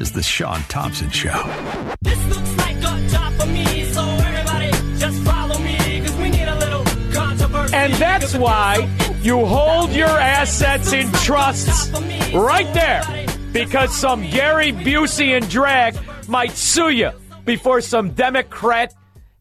is The Shaun Thompson Show. This looks like a job for me, so everybody just follow me, cause we need a little controversy. And that's why you hold your assets in trusts right there. Because some Gary Busey and drag might sue you before some Democrat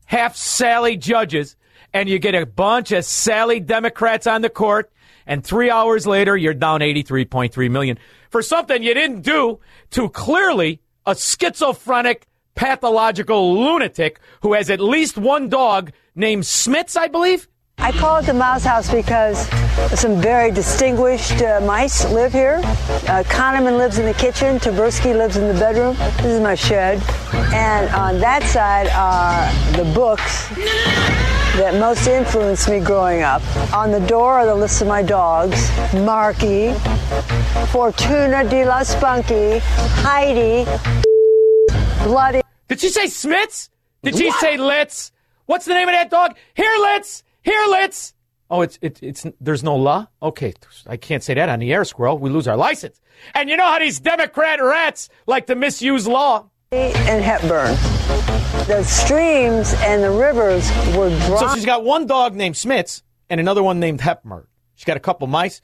half Sally judges, and you get a bunch of Sally Democrats on the court, and three hours later you're down 83.3 million for something you didn't do to clearly a schizophrenic, pathological lunatic who has at least one dog named Smits, I believe. I call it the Mouse House because some very distinguished uh, mice live here. Uh, Kahneman lives in the kitchen. Tversky lives in the bedroom. This is my shed. And on that side are the books that most influenced me growing up. On the door are the list of my dogs. Marky, Fortuna di la Spunky, Heidi, Bloody. Did she say Smits? Did she say Litz? What's the name of that dog? Here, Litz. Here, Litz. Oh, it's it, it's there's no law. Okay, I can't say that on the air, Squirrel. We lose our license. And you know how these Democrat rats like to misuse law. and Hepburn. The streams and the rivers were dry. So she's got one dog named Smits and another one named Hepburn. She's got a couple mice.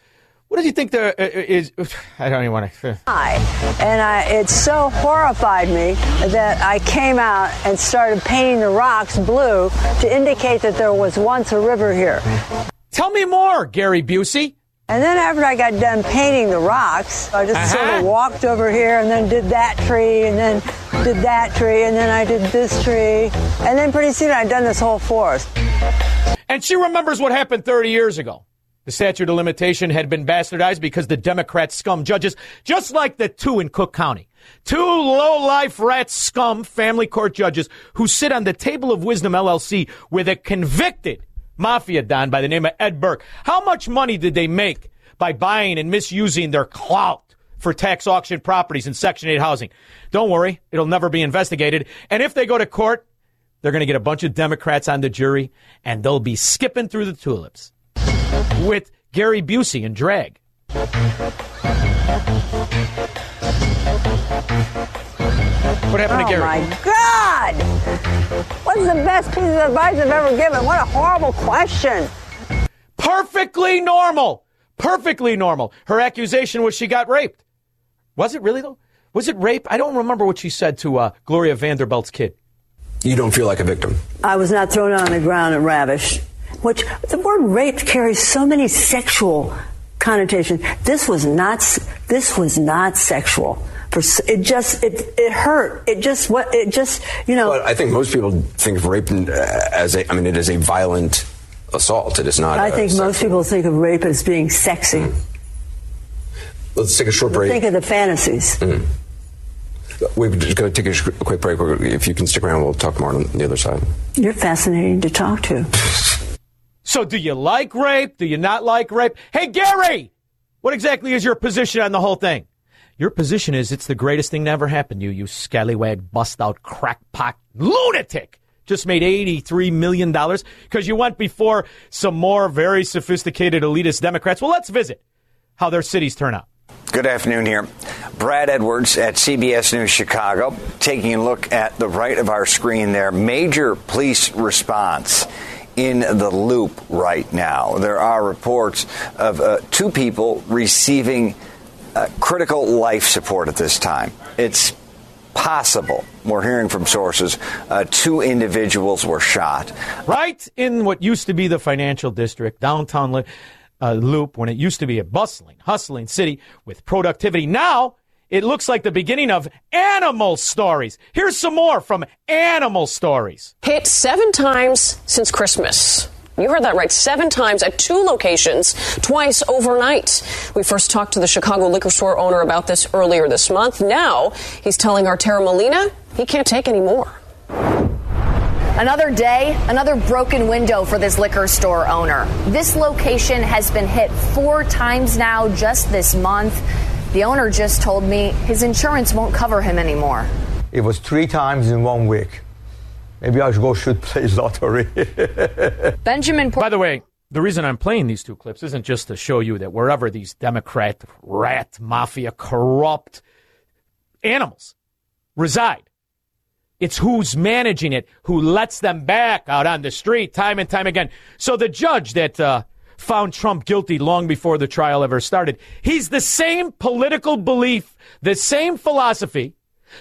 What does you think there uh. I don't even want to. And I, it so horrified me that I came out and started painting the rocks blue to indicate that there was once a river here. Tell me more, Gary Busey. And then after I got done painting the rocks, I just sort Uh-huh. of walked over here and then did that tree and then did that tree and then I did this tree. And then pretty soon I'd done this whole forest. And she remembers what happened 30 years ago. The statute of limitation had been bastardized because the Democrat scum judges, just like the two in Cook County, two low-life rat scum family court judges who sit on the table of wisdom LLC with a convicted mafia don by the name of Ed Burke. How much money did they make by buying and misusing their clout for tax auction properties and Section 8 housing? Don't worry, it'll never be investigated. And if they go to court, they're going to get a bunch of Democrats on the jury, and they'll be skipping through the tulips with Gary Busey and drag. What happened to oh Gary? Oh my God! What's the best piece of advice I've ever given? What a horrible question. Perfectly normal. Perfectly normal. Her accusation was she got raped. Was it really though? Was it rape? I don't remember what she said to uh, Gloria Vanderbilt's kid. You don't feel like a victim. I was not thrown on the ground and ravished. Which the word rape carries so many sexual connotations. This was not. This was not sexual. For it just it it hurt. It just what it just you know. But I think most people think of rape uh, as a. I mean, it is a violent assault. It is not. I a think most people think of rape as being sexy. Let's take a short break. Think of the fantasies. We're just going to take a quick break. If you can stick around, we'll talk more on the other side. You're fascinating to talk to. So, do you like rape? Do you not like rape? Hey, Gary, what exactly is your position on the whole thing? Your position is it's the greatest thing to ever happen to you, you scallywag, bust out, crackpot, lunatic. Just made $83 million because you went before some more very sophisticated elitist Democrats. Well, let's visit how their cities turn out. Good afternoon here. Brad Edwards at CBS News Chicago taking a look at the right of our screen there. Major police response in the loop right now. There are reports of uh, two people receiving uh, critical life support at this time. It's possible. We're hearing from sources uh, two individuals were shot. Right in what used to be the financial district, downtown li- uh, Loop, when it used to be a bustling, hustling city with productivity. Now, it looks like the beginning of animal stories. Here's some more from animal stories. Hit seven times since Christmas. You heard that right. Seven times at two locations, twice overnight. We first talked to the Chicago liquor store owner about this earlier this month. Now he's telling our Tara Molina he can't take any more. Another day, another broken window for this liquor store owner. This location has been hit four times now just this month. The owner just told me his insurance won't cover him anymore. It was three times in one week. Maybe I should go shoot play lottery. Benjamin. By the way, the reason I'm playing these two clips isn't just to show you that wherever these Democrat, rat, mafia, corrupt animals reside, it's who's managing it, who lets them back out on the street time and time again. So the judge that uh, found Trump guilty long before the trial ever started, he's the same political belief, the same philosophy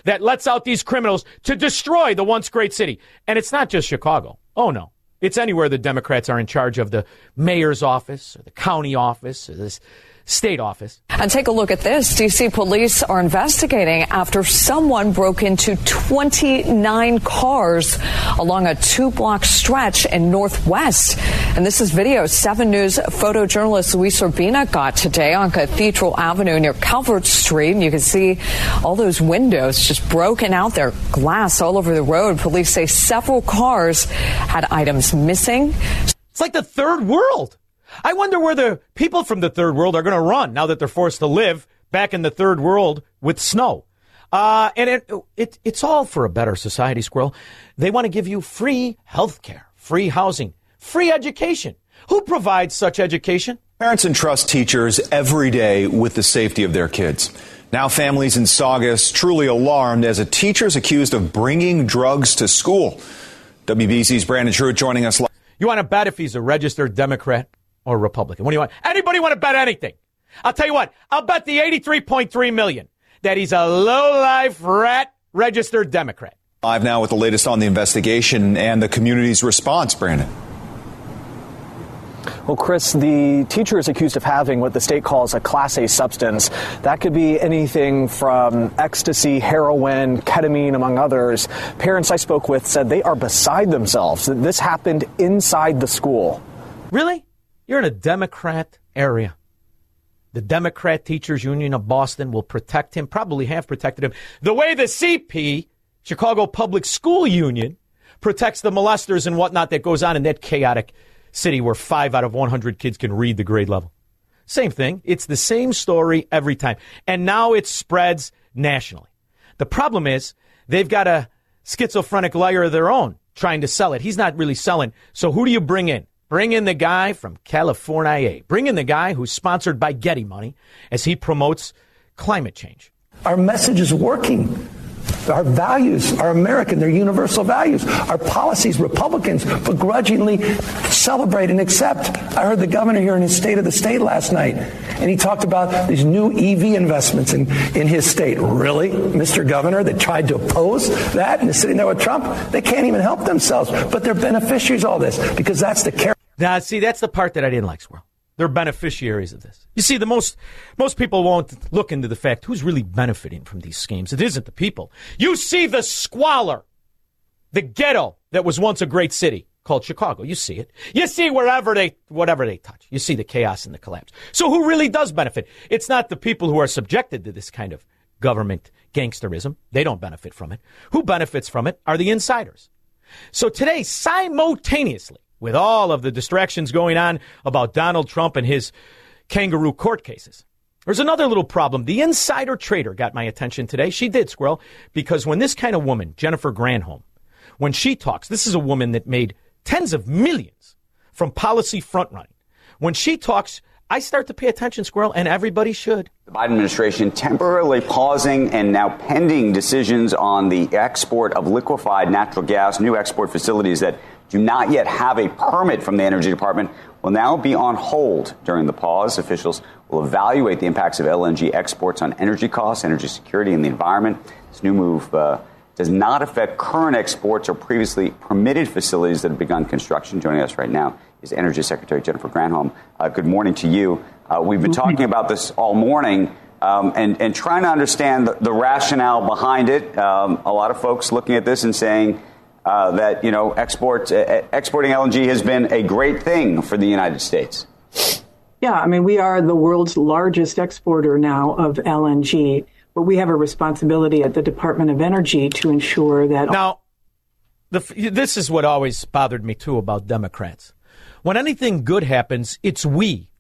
that lets out these criminals to destroy the once great city. And it's not just Chicago. Oh, no. It's anywhere the Democrats are in charge of the mayor's office or the county office or this state office. And take a look at this. DC police are investigating after someone broke into 29 cars along a two block stretch in Northwest. And this is video 7 News photojournalist Luis Urbina got today on Cathedral Avenue near Calvert Street. And you can see all those windows just broken out there, glass all over the road. Police say several cars had items missing. It's like the third world. I wonder where the people from the third world are going to run now that they're forced to live back in the third world with snow. Uh, and it, it, it's all for a better society, Squirrel. They want to give you free health care, free housing, free education. Who provides such education? Parents entrust teachers every day with the safety of their kids. Now, families in Saugus truly alarmed as a teacher is accused of bringing drugs to school. WBZ's Brandon Truitt joining us. Live. You want to bet if he's a registered Democrat or Republican? What do you want? Anybody want to bet anything? I'll tell you what. I'll bet the 83.3 million that he's a low-life rat registered Democrat. Live now with the latest on the investigation and the community's response, Brandon. Well, Chris, the teacher is accused of having what the state calls a Class A substance. That could be anything from ecstasy, heroin, ketamine, among others. Parents I spoke with said they are beside themselves. That this happened inside the school. Really? You're in a Democrat area. The Democrat Teachers Union of Boston will protect him, probably have protected him, the way the CP, Chicago Public School Union, protects the molesters and whatnot that goes on in that chaotic city where five out of 100 kids can read the grade level. Same thing. It's the same story every time. And now it spreads nationally. The problem is they've got a schizophrenic liar of their own trying to sell it. He's not really selling. So who do you bring in? Bring in the guy from California. Bring in the guy who's sponsored by Getty Money as he promotes climate change. Our message is working. Our values are American, they're universal values. Our policies, Republicans begrudgingly celebrate and accept. I heard the governor here in his State of the State last night, and he talked about these new EV investments in, in his state. Really, Mr. Governor, that tried to oppose that and is sitting there with Trump? They can't even help themselves, but they're beneficiaries all this because that's the character. Now, see, that's the part that I didn't like, Squirrel. They're beneficiaries of this. You see, the most most people won't look into the fact who's really benefiting from these schemes. It isn't the people. You see the squalor, the ghetto that was once a great city called Chicago. You see it. You see wherever they whatever they touch. You see the chaos and the collapse. So who really does benefit? It's not the people who are subjected to this kind of government gangsterism. They don't benefit from it. Who benefits from it are the insiders. So today, simultaneously, with all of the distractions going on about Donald Trump and his kangaroo court cases. There's another little problem. The insider trader got my attention today. She did, Squirrel, because when this kind of woman, Jennifer Granholm, when she talks, this is a woman that made tens of millions from policy front running. When she talks, I start to pay attention, Squirrel, and everybody should. The Biden administration temporarily pausing and now pending decisions on the export of liquefied natural gas, new export facilities that do not yet have a permit from the Energy Department will now be on hold during the pause. Officials will evaluate the impacts of LNG exports on energy costs, energy security, and the environment. This new move uh, does not affect current exports or previously permitted facilities that have begun construction. Joining us right now is Energy Secretary Jennifer Granholm. Uh, good morning to you. Uh, we've been talking about this all morning. Um, and, and trying to understand the, the rationale behind it. Um, a lot of folks looking at this and saying, uh, that you know export uh, exporting LNG has been a great thing for the United States. Yeah, I mean we are the world's largest exporter now of LNG, but we have a responsibility at the Department of Energy to ensure that now. The, this is what always bothered me too about Democrats. When anything good happens, it's we.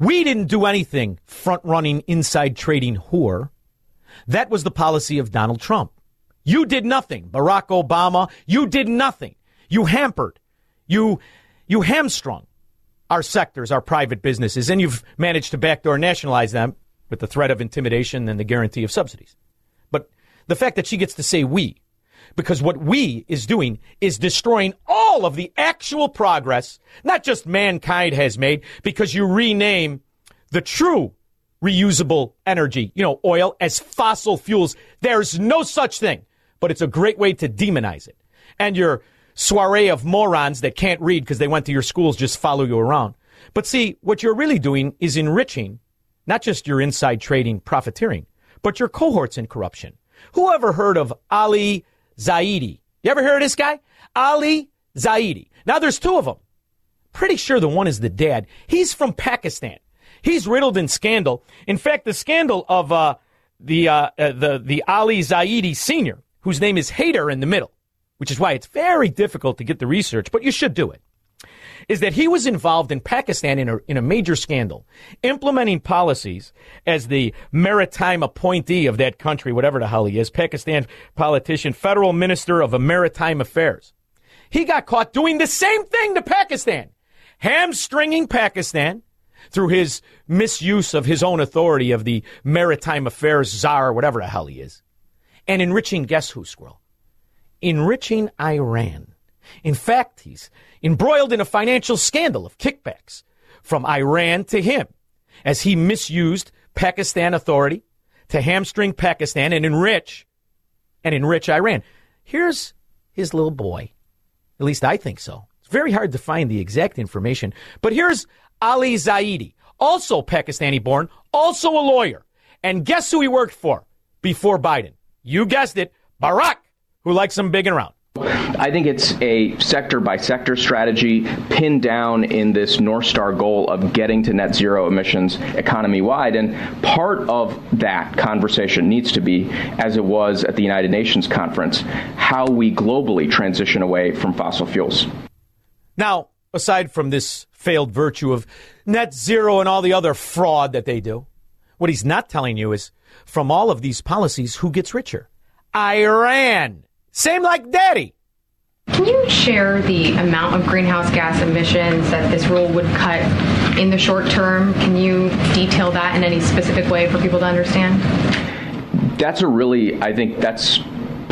We didn't do anything front running inside trading whore. That was the policy of Donald Trump. You did nothing. Barack Obama, you did nothing. You hampered. You, you hamstrung our sectors, our private businesses, and you've managed to backdoor nationalize them with the threat of intimidation and the guarantee of subsidies. But the fact that she gets to say we, because what we is doing is destroying all of the actual progress, not just mankind has made, because you rename the true reusable energy, you know, oil as fossil fuels. There's no such thing but it's a great way to demonize it. And your soiree of morons that can't read because they went to your schools just follow you around. But see, what you're really doing is enriching not just your inside trading profiteering, but your cohorts in corruption. Who ever heard of Ali Zaidi? You ever heard of this guy? Ali Zaidi. Now there's two of them. Pretty sure the one is the dad. He's from Pakistan. He's riddled in scandal. In fact, the scandal of uh, the uh, uh, the the Ali Zaidi senior whose name is Haider in the middle, which is why it's very difficult to get the research, but you should do it, is that he was involved in Pakistan in a, in a major scandal, implementing policies as the maritime appointee of that country, whatever the hell he is, Pakistan politician, federal minister of maritime affairs. He got caught doing the same thing to Pakistan, hamstringing Pakistan through his misuse of his own authority of the maritime affairs czar, whatever the hell he is and enriching guess who, Squirrel? Enriching Iran. In fact, he's embroiled in a financial scandal of kickbacks from Iran to him as he misused Pakistan authority to hamstring Pakistan and enrich and enrich Iran. Here's his little boy. At least I think so. It's very hard to find the exact information, but here's Ali Zaidi, also Pakistani born, also a lawyer. And guess who he worked for before Biden? You guessed it, Barack, who likes them big and round. I think it's a sector by sector strategy pinned down in this North Star goal of getting to net zero emissions economy wide. And part of that conversation needs to be, as it was at the United Nations conference, how we globally transition away from fossil fuels. Now, aside from this failed virtue of net zero and all the other fraud that they do, what he's not telling you is from all of these policies, who gets richer? Iran. Same like daddy. Can you share the amount of greenhouse gas emissions that this rule would cut in the short term? Can you detail that in any specific way for people to understand? That's a really, I think that's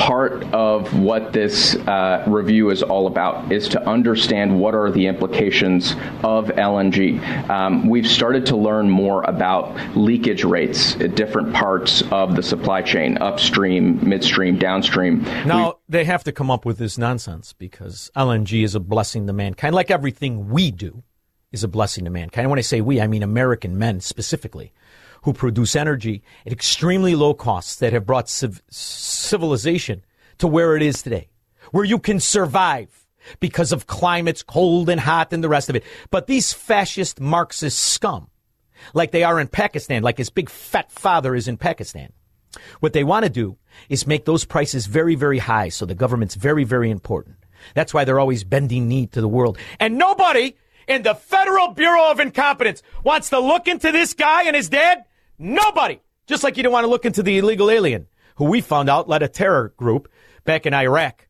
part of what this uh, review is all about is to understand what are the implications of LNG. Um, we've started to learn more about leakage rates at different parts of the supply chain, upstream, midstream, downstream. Now, We've, they have to come up with this nonsense because LNG is a blessing to mankind, like everything we do is a blessing to mankind. And when I say we, I mean American men specifically who produce energy at extremely low costs that have brought civ- civilization to where it is today, where you can survive because of climates cold and hot and the rest of it. But these fascist Marxist scum, like they are in Pakistan, like his big fat father is in Pakistan, what they want to do is make those prices very, very high. So the government's very, very important. That's why they're always bending knee to the world. And nobody in the Federal Bureau of Incompetence wants to look into this guy and his dad Nobody. Just like you don't want to look into the illegal alien who we found out led a terror group back in Iraq.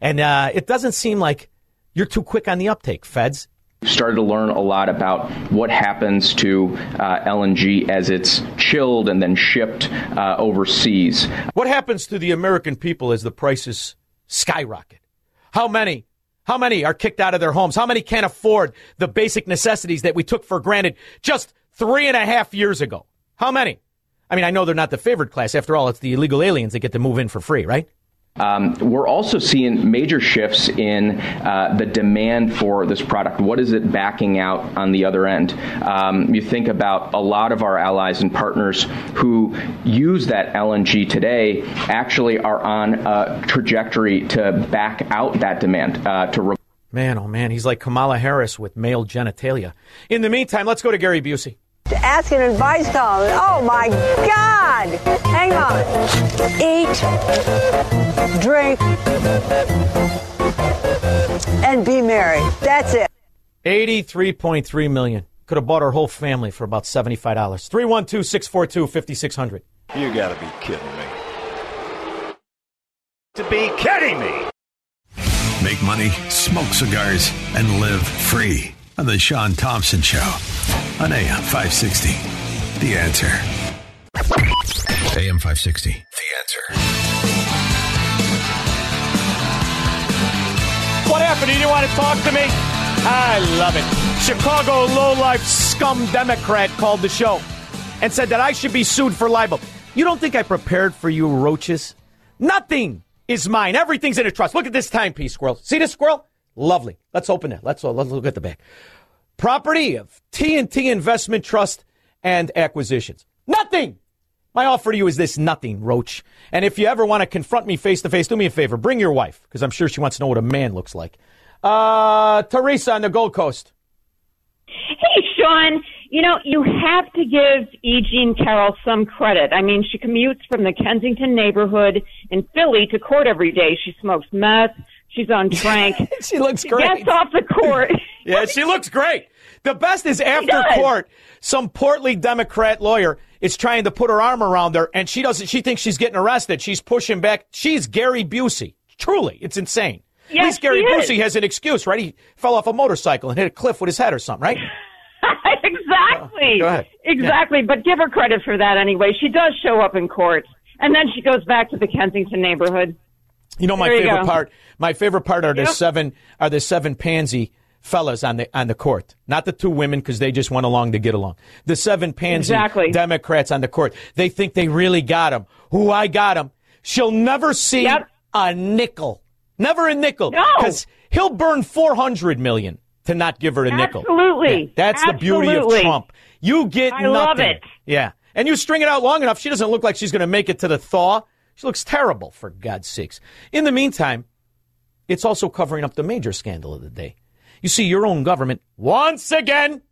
And uh, it doesn't seem like you're too quick on the uptake, feds. Started to learn a lot about what happens to uh, LNG as it's chilled and then shipped uh, overseas. What happens to the American people as the prices skyrocket? How many How many are kicked out of their homes? How many can't afford the basic necessities that we took for granted just three and a half years ago? How many? I mean, I know they're not the favored class. After all, it's the illegal aliens that get to move in for free, right? Um, we're also seeing major shifts in uh, the demand for this product. What is it backing out on the other end? Um, you think about a lot of our allies and partners who use that LNG today actually are on a trajectory to back out that demand uh, to. Re- Man, oh man, he's like Kamala Harris with male genitalia. In the meantime, let's go to Gary Busey. To ask an advice column. Oh my God! Hang on. Eat, drink, and be merry. That's it. 83.3 million. Could have bought our whole family for about $75. 312 642 5600. You gotta be kidding me. To be kidding me. Make money, smoke cigars, and live free on The Shaun Thompson Show on AM 560. The answer. AM 560. The answer. What happened? You didn't want to talk to me? I love it. Chicago lowlife scum Democrat called the show and said that I should be sued for libel. You don't think I prepared for you, roaches? Nothing is mine. Everything's in a trust. Look at this timepiece, squirrel. See this squirrel? Lovely. Let's open it. Let's, let's look at the back. Property of TNT Investment Trust and Acquisitions. Nothing. My offer to you is this nothing, Roach. And if you ever want to confront me face to face, do me a favor. Bring your wife, because I'm sure she wants to know what a man looks like. Uh, Teresa on the Gold Coast. Hey, Shaun. You know, you have to give E. Jean Carroll some credit. I mean, she commutes from the Kensington neighborhood in Philly to court every day. She smokes meth. She's on trank. she looks great. Gets off the court. Yeah, she looks great. The best is after court, some portly Democrat lawyer is trying to put her arm around her, and she doesn't. She thinks she's getting arrested. She's pushing back. She's Gary Busey. Truly, it's insane. At least Gary. Busey has an excuse, right? He fell off a motorcycle and hit a cliff with his head or something, right? exactly. Uh, go ahead. Exactly. But give her credit for that anyway. She does show up in court. And then she goes back to the Kensington neighborhood. You know my you favorite go. part. My favorite part are the Yep. seven are the seven pansy fellas on the on the court, not the two women because they just went along to get along. The seven pansy Exactly. Democrats on the court. They think they really got him. Who I got him. She'll never see a nickel. Never a nickel. No. Because he'll burn four hundred million to not give her a nickel. Absolutely. Yeah, that's the beauty of Trump. You get I nothing. love it. Yeah. And you string it out long enough, she doesn't look like she's going to make it to the thaw. She looks terrible, for God's sakes. In the meantime, it's also covering up the major scandal of the day. You see, your own government, once again,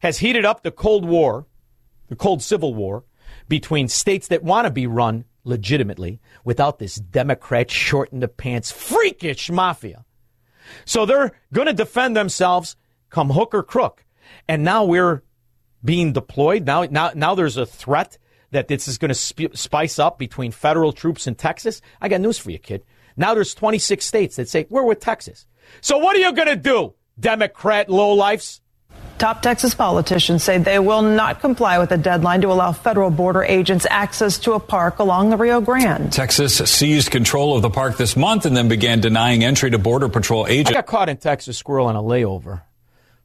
has heated up the Cold War, the Cold Civil War, between states that want to be run legitimately without this Democrat short in the pants, freakish mafia. So they're going to defend themselves come hook or crook. And now we're being deployed. Now, now, now there's a threat that this is going to sp- spice up between federal troops in Texas. I got news for you, kid. Now there's 26 states that say we're with Texas. So what are you going to do, Democrat lowlifes? Top Texas politicians say they will not comply with a deadline to allow federal border agents access to a park along the Rio Grande. Texas seized control of the park this month and then began denying entry to Border Patrol agents. I got caught in Texas squirrel on a layover,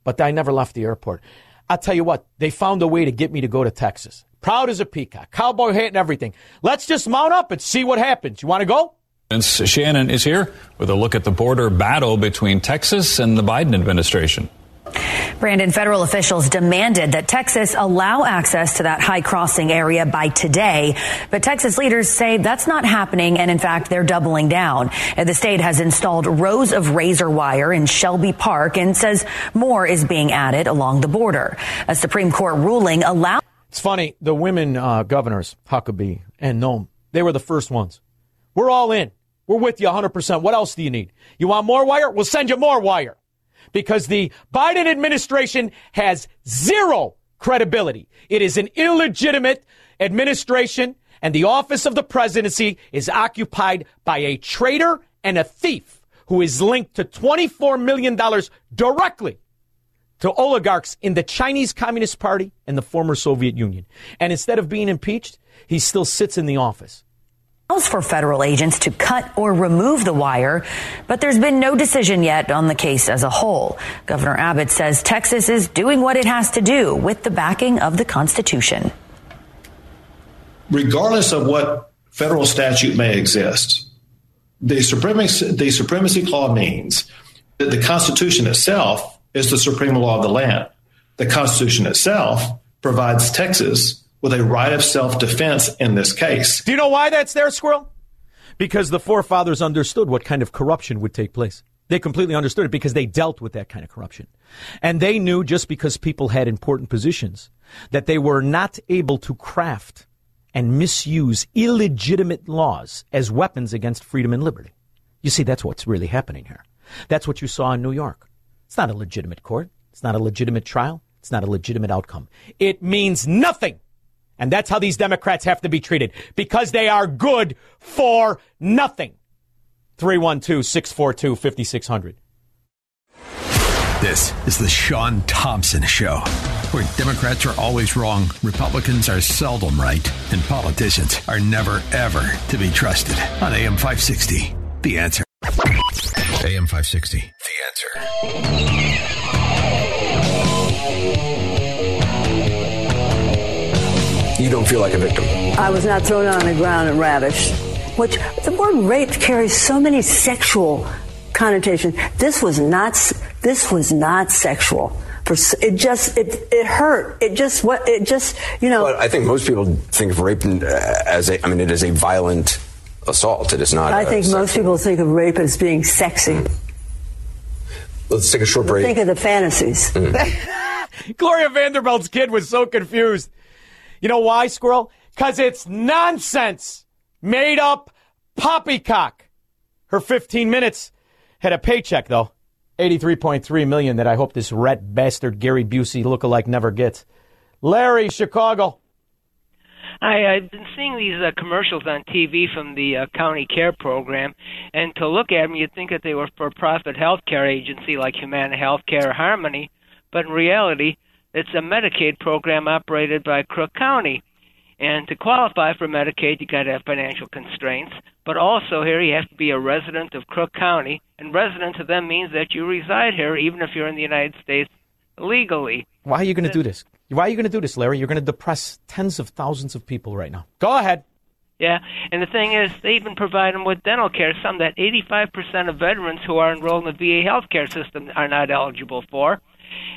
but I never left the airport. I'll tell you what, they found a way to get me to go to Texas. Proud as a peacock, cowboy hat and everything. Let's just mount up and see what happens. You want to go? Shannon is here with a look at the border battle between Texas and the Biden administration. Brandon, federal officials demanded that Texas allow access to that high crossing area by today. But Texas leaders say that's not happening. And in fact, they're doubling down. And the state has installed rows of razor wire in Shelby Park and says more is being added along the border. A Supreme Court ruling allows. It's funny, the women uh, governors, Huckabee and Noem, they were the first ones. We're all in. We're with you 100%. What else do you need? You want more wire? We'll send you more wire. Because the Biden administration has zero credibility. It is an illegitimate administration, and the office of the presidency is occupied by a traitor and a thief who is linked to $24 million directly to oligarchs in the Chinese Communist Party and the former Soviet Union. And instead of being impeached, he still sits in the office. for federal agents to cut or remove the wire, but there's been no decision yet on the case as a whole. Governor Abbott says Texas is doing what it has to do with the backing of the Constitution. Regardless of what federal statute may exist, the supremacy, the supremacy clause means that the Constitution itself is the supreme law of the land. The Constitution itself provides Texas with a right of self defense in this case. Do you know why that's there, Squirrel? Because the forefathers understood what kind of corruption would take place. They completely understood it because they dealt with that kind of corruption. And they knew just because people had important positions that they were not able to craft and misuse illegitimate laws as weapons against freedom and liberty. You see, that's what's really happening here. That's what you saw in New York. It's not a legitimate court. It's not a legitimate trial. It's not a legitimate outcome. It means nothing. And that's how these Democrats have to be treated because they are good for nothing. 312 642 5600. This is the Shaun Thompson Show, where Democrats are always wrong, Republicans are seldom right, and politicians are never, ever to be trusted. On AM 560, The Answer. AM 560, The Answer. You don't feel like a victim. I was not thrown on the ground and ravished. Which the word rape carries so many sexual connotations. This was not. This was not sexual. It just it it hurt. It just what it just you know. But I think most people think of rape uh, as a. I mean, it is a violent assault. It is not. I think most people think of rape as being sexy. Let's take a short break. Think of the fantasies. Mm. Gloria Vanderbilt's kid was so confused. You know why, Squirrel? Because it's nonsense. Made up poppycock. Her 15 minutes had a paycheck, though. 83.3 million that I hope this rat bastard Gary Busey lookalike never gets. Larry, Chicago. Hi, I've been seeing these uh, commercials on TV from the uh, county care program, and to look at them, you'd think that they were for profit health care agency like Humana Healthcare or Harmony, but in reality, it's a Medicaid program operated by Crook County. And to qualify for Medicaid, you got to have financial constraints. But also here, you have to be a resident of Crook County, and resident to them means that you reside here, even if you're in the United States legally. Why are you going to do this? Why are you going to do this, Larry? You're going to depress tens of thousands of people right now. Go ahead. Yeah, and the thing is, they even provide them with dental care, some that 85% of veterans who are enrolled in the VA healthcare system are not eligible for.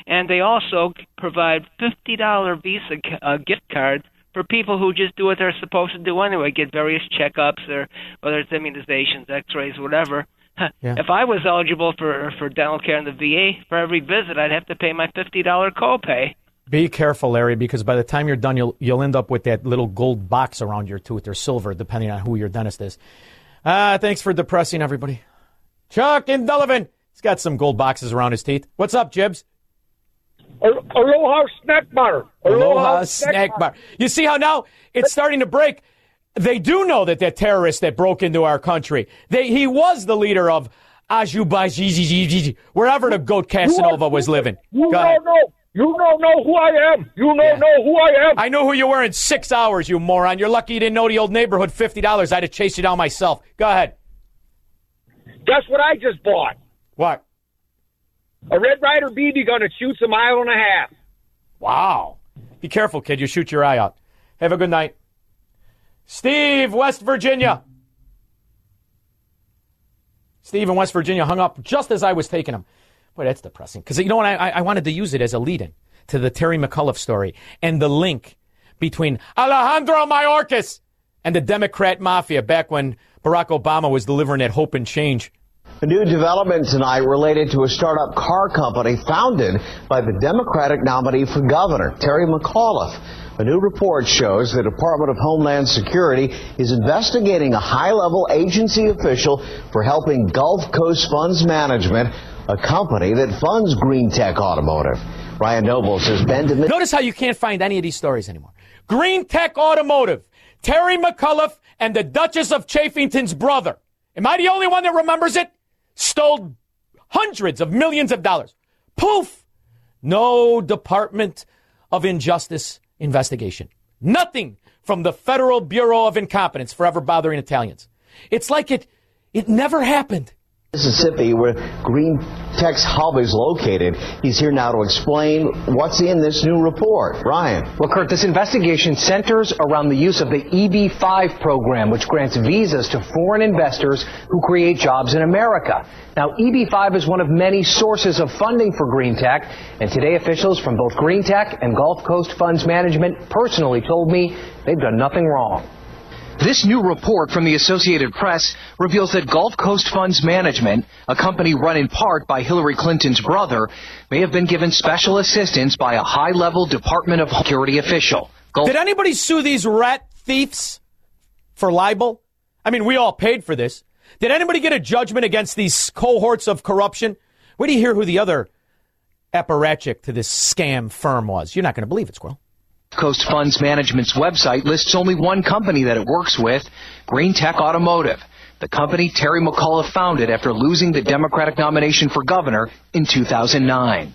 And they also provide $50 Visa uh, gift cards for people who just do what they're supposed to do anyway, get various checkups or whether it's immunizations, X-rays, whatever. Yeah. If I was eligible for for dental care in the VA, for every visit I'd have to pay my fifty dollar copay. Be careful, Larry, because by the time you're done, you'll you'll end up with that little gold box around your tooth or silver, depending on who your dentist is. Ah, uh, thanks for depressing everybody. Chuck and Delavan, he's got some gold boxes around his teeth. What's up, Jibs? Aloha snack bar. Aloha, Aloha snack, snack bar. bar. You see how now it's starting to break. They do know that that terrorist that broke into our country, they, he was the leader of Ajubai, wherever the goat Casanova was living. You Go don't know. You don't know who I am. You don't yeah. know who I am. I know who you were in six hours, you moron. You're lucky you didn't know the old neighborhood $50. I'd have chased you down myself. Go ahead. Guess what I just bought? What? A Red Ryder BB gun that shoots a mile and a half. Wow. Be careful, kid. You shoot your eye out. Have a good night. Steve, West Virginia. Steve in West Virginia hung up just as I was taking him. Boy, that's depressing. Because you know what? I, I wanted to use it as a lead in to the Terry McAuliffe story and the link between Alejandro Mayorkas and the Democrat mafia back when Barack Obama was delivering that hope and change. A new development tonight related to a startup car company founded by the Democratic nominee for governor, Terry McAuliffe. A new report shows the Department of Homeland Security is investigating a high-level agency official for helping Gulf Coast Funds Management, a company that funds Green Tech Automotive. Ryan Nobles has been DeMint- Notice how you can't find any of these stories anymore. Green Tech Automotive, Terry McAuliffe, and the Duchess of Chaffington's brother. Am I the only one that remembers it? Stole hundreds of millions of dollars. Poof! No Department of Injustice investigation. Nothing from the Federal Bureau of Incompetence forever bothering Italians. It's like it, it never happened. Mississippi, where Green Tech's hub is located. He's here now to explain what's in this new report. Ryan. Well, Kurt, this investigation centers around the use of the EB5 program, which grants visas to foreign investors who create jobs in America. Now, EB5 is one of many sources of funding for Green Tech, and today officials from both Green Tech and Gulf Coast Funds Management personally told me they've done nothing wrong. This new report from the Associated Press reveals that Gulf Coast Funds Management, a company run in part by Hillary Clinton's brother, may have been given special assistance by a high level Department of Security official. Gulf- Did anybody sue these rat thieves for libel? I mean, we all paid for this. Did anybody get a judgment against these cohorts of corruption? Where do you hear who the other apparatchik to this scam firm was? You're not going to believe it, Squirrel. Coast Funds Management's website lists only one company that it works with, Green Tech Automotive, the company Terry McAuliffe founded after losing the Democratic nomination for governor in 2009.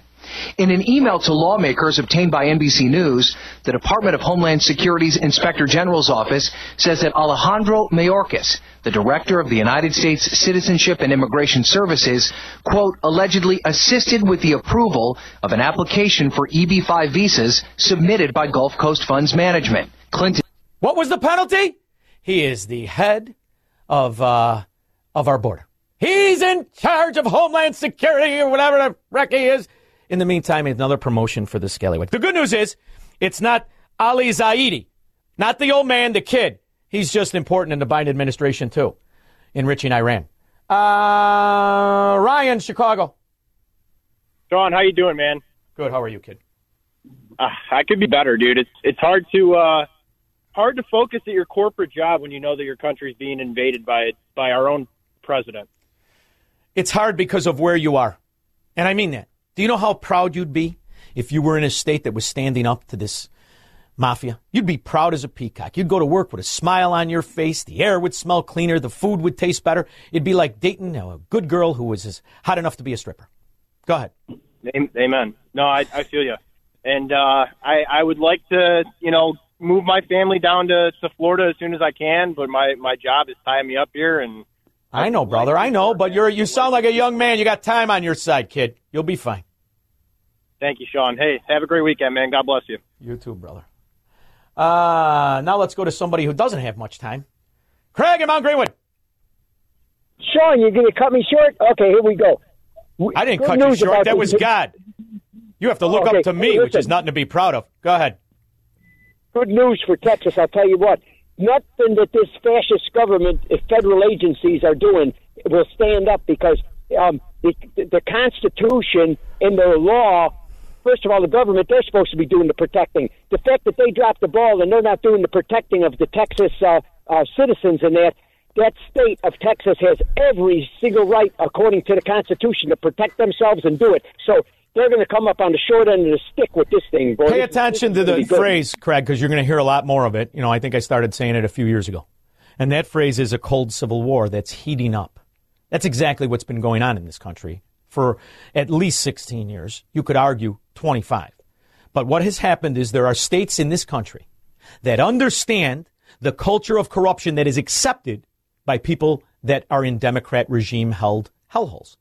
In an email to lawmakers obtained by NBC News, the Department of Homeland Security's Inspector General's office says that Alejandro Mayorkas, the director of the United States Citizenship and Immigration Services, quote, allegedly assisted with the approval of an application for EB5 visas submitted by Gulf Coast Funds Management. Clinton. What was the penalty? He is the head of, uh, of our border. He's in charge of Homeland Security or whatever the wreck he is. In the meantime, another promotion for the scallywag. The good news is it's not Ali Zaidi, not the old man, the kid. He's just important in the Biden administration, too, enriching Iran. Uh, Ryan, Chicago. John, how you doing, man? Good. How are you, kid? Uh, I could be better, dude. It's it's hard to uh, hard to focus at your corporate job when you know that your country's being invaded by by our own president. It's hard because of where you are, and I mean that. Do you know how proud you'd be if you were in a state that was standing up to this mafia? You'd be proud as a peacock. You'd go to work with a smile on your face. The air would smell cleaner. The food would taste better. It'd be like dating a good girl who was hot enough to be a stripper. Go ahead. Amen. No, I, I feel you. And uh, I, I would like to, you know, move my family down to, to Florida as soon as I can, but my, my job is tying me up here and I know, brother. I know, but you're you sound like a young man. You got time on your side, kid. You'll be fine. Thank you, Shaun. Hey, have a great weekend, man. God bless you. You too, brother. Uh, now let's go to somebody who doesn't have much time. Craig in Mount Greenwood. Shaun, you're going to cut me short? Okay, here we go. I didn't Good cut you short. That was God. You have to look okay. up to me, Listen. which is nothing to be proud of. Go ahead. Good news for Texas. I'll tell you what nothing that this fascist government, federal agencies are doing will stand up because um, the, the Constitution and the law. First of all, the government, they're supposed to be doing the protecting. The fact that they dropped the ball and they're not doing the protecting of the Texas uh, uh, citizens and that, that state of Texas has every single right, according to the Constitution, to protect themselves and do it. So they're going to come up on the short end of the stick with this thing, boy. Pay attention to the phrase, Craig, because you're going to hear a lot more of it. You know, I think I started saying it a few years ago. And that phrase is a cold civil war that's heating up. That's exactly what's been going on in this country for at least 16 years. You could argue 25. But what has happened is there are states in this country that understand the culture of corruption that is accepted by people that are in Democrat regime held hellholes,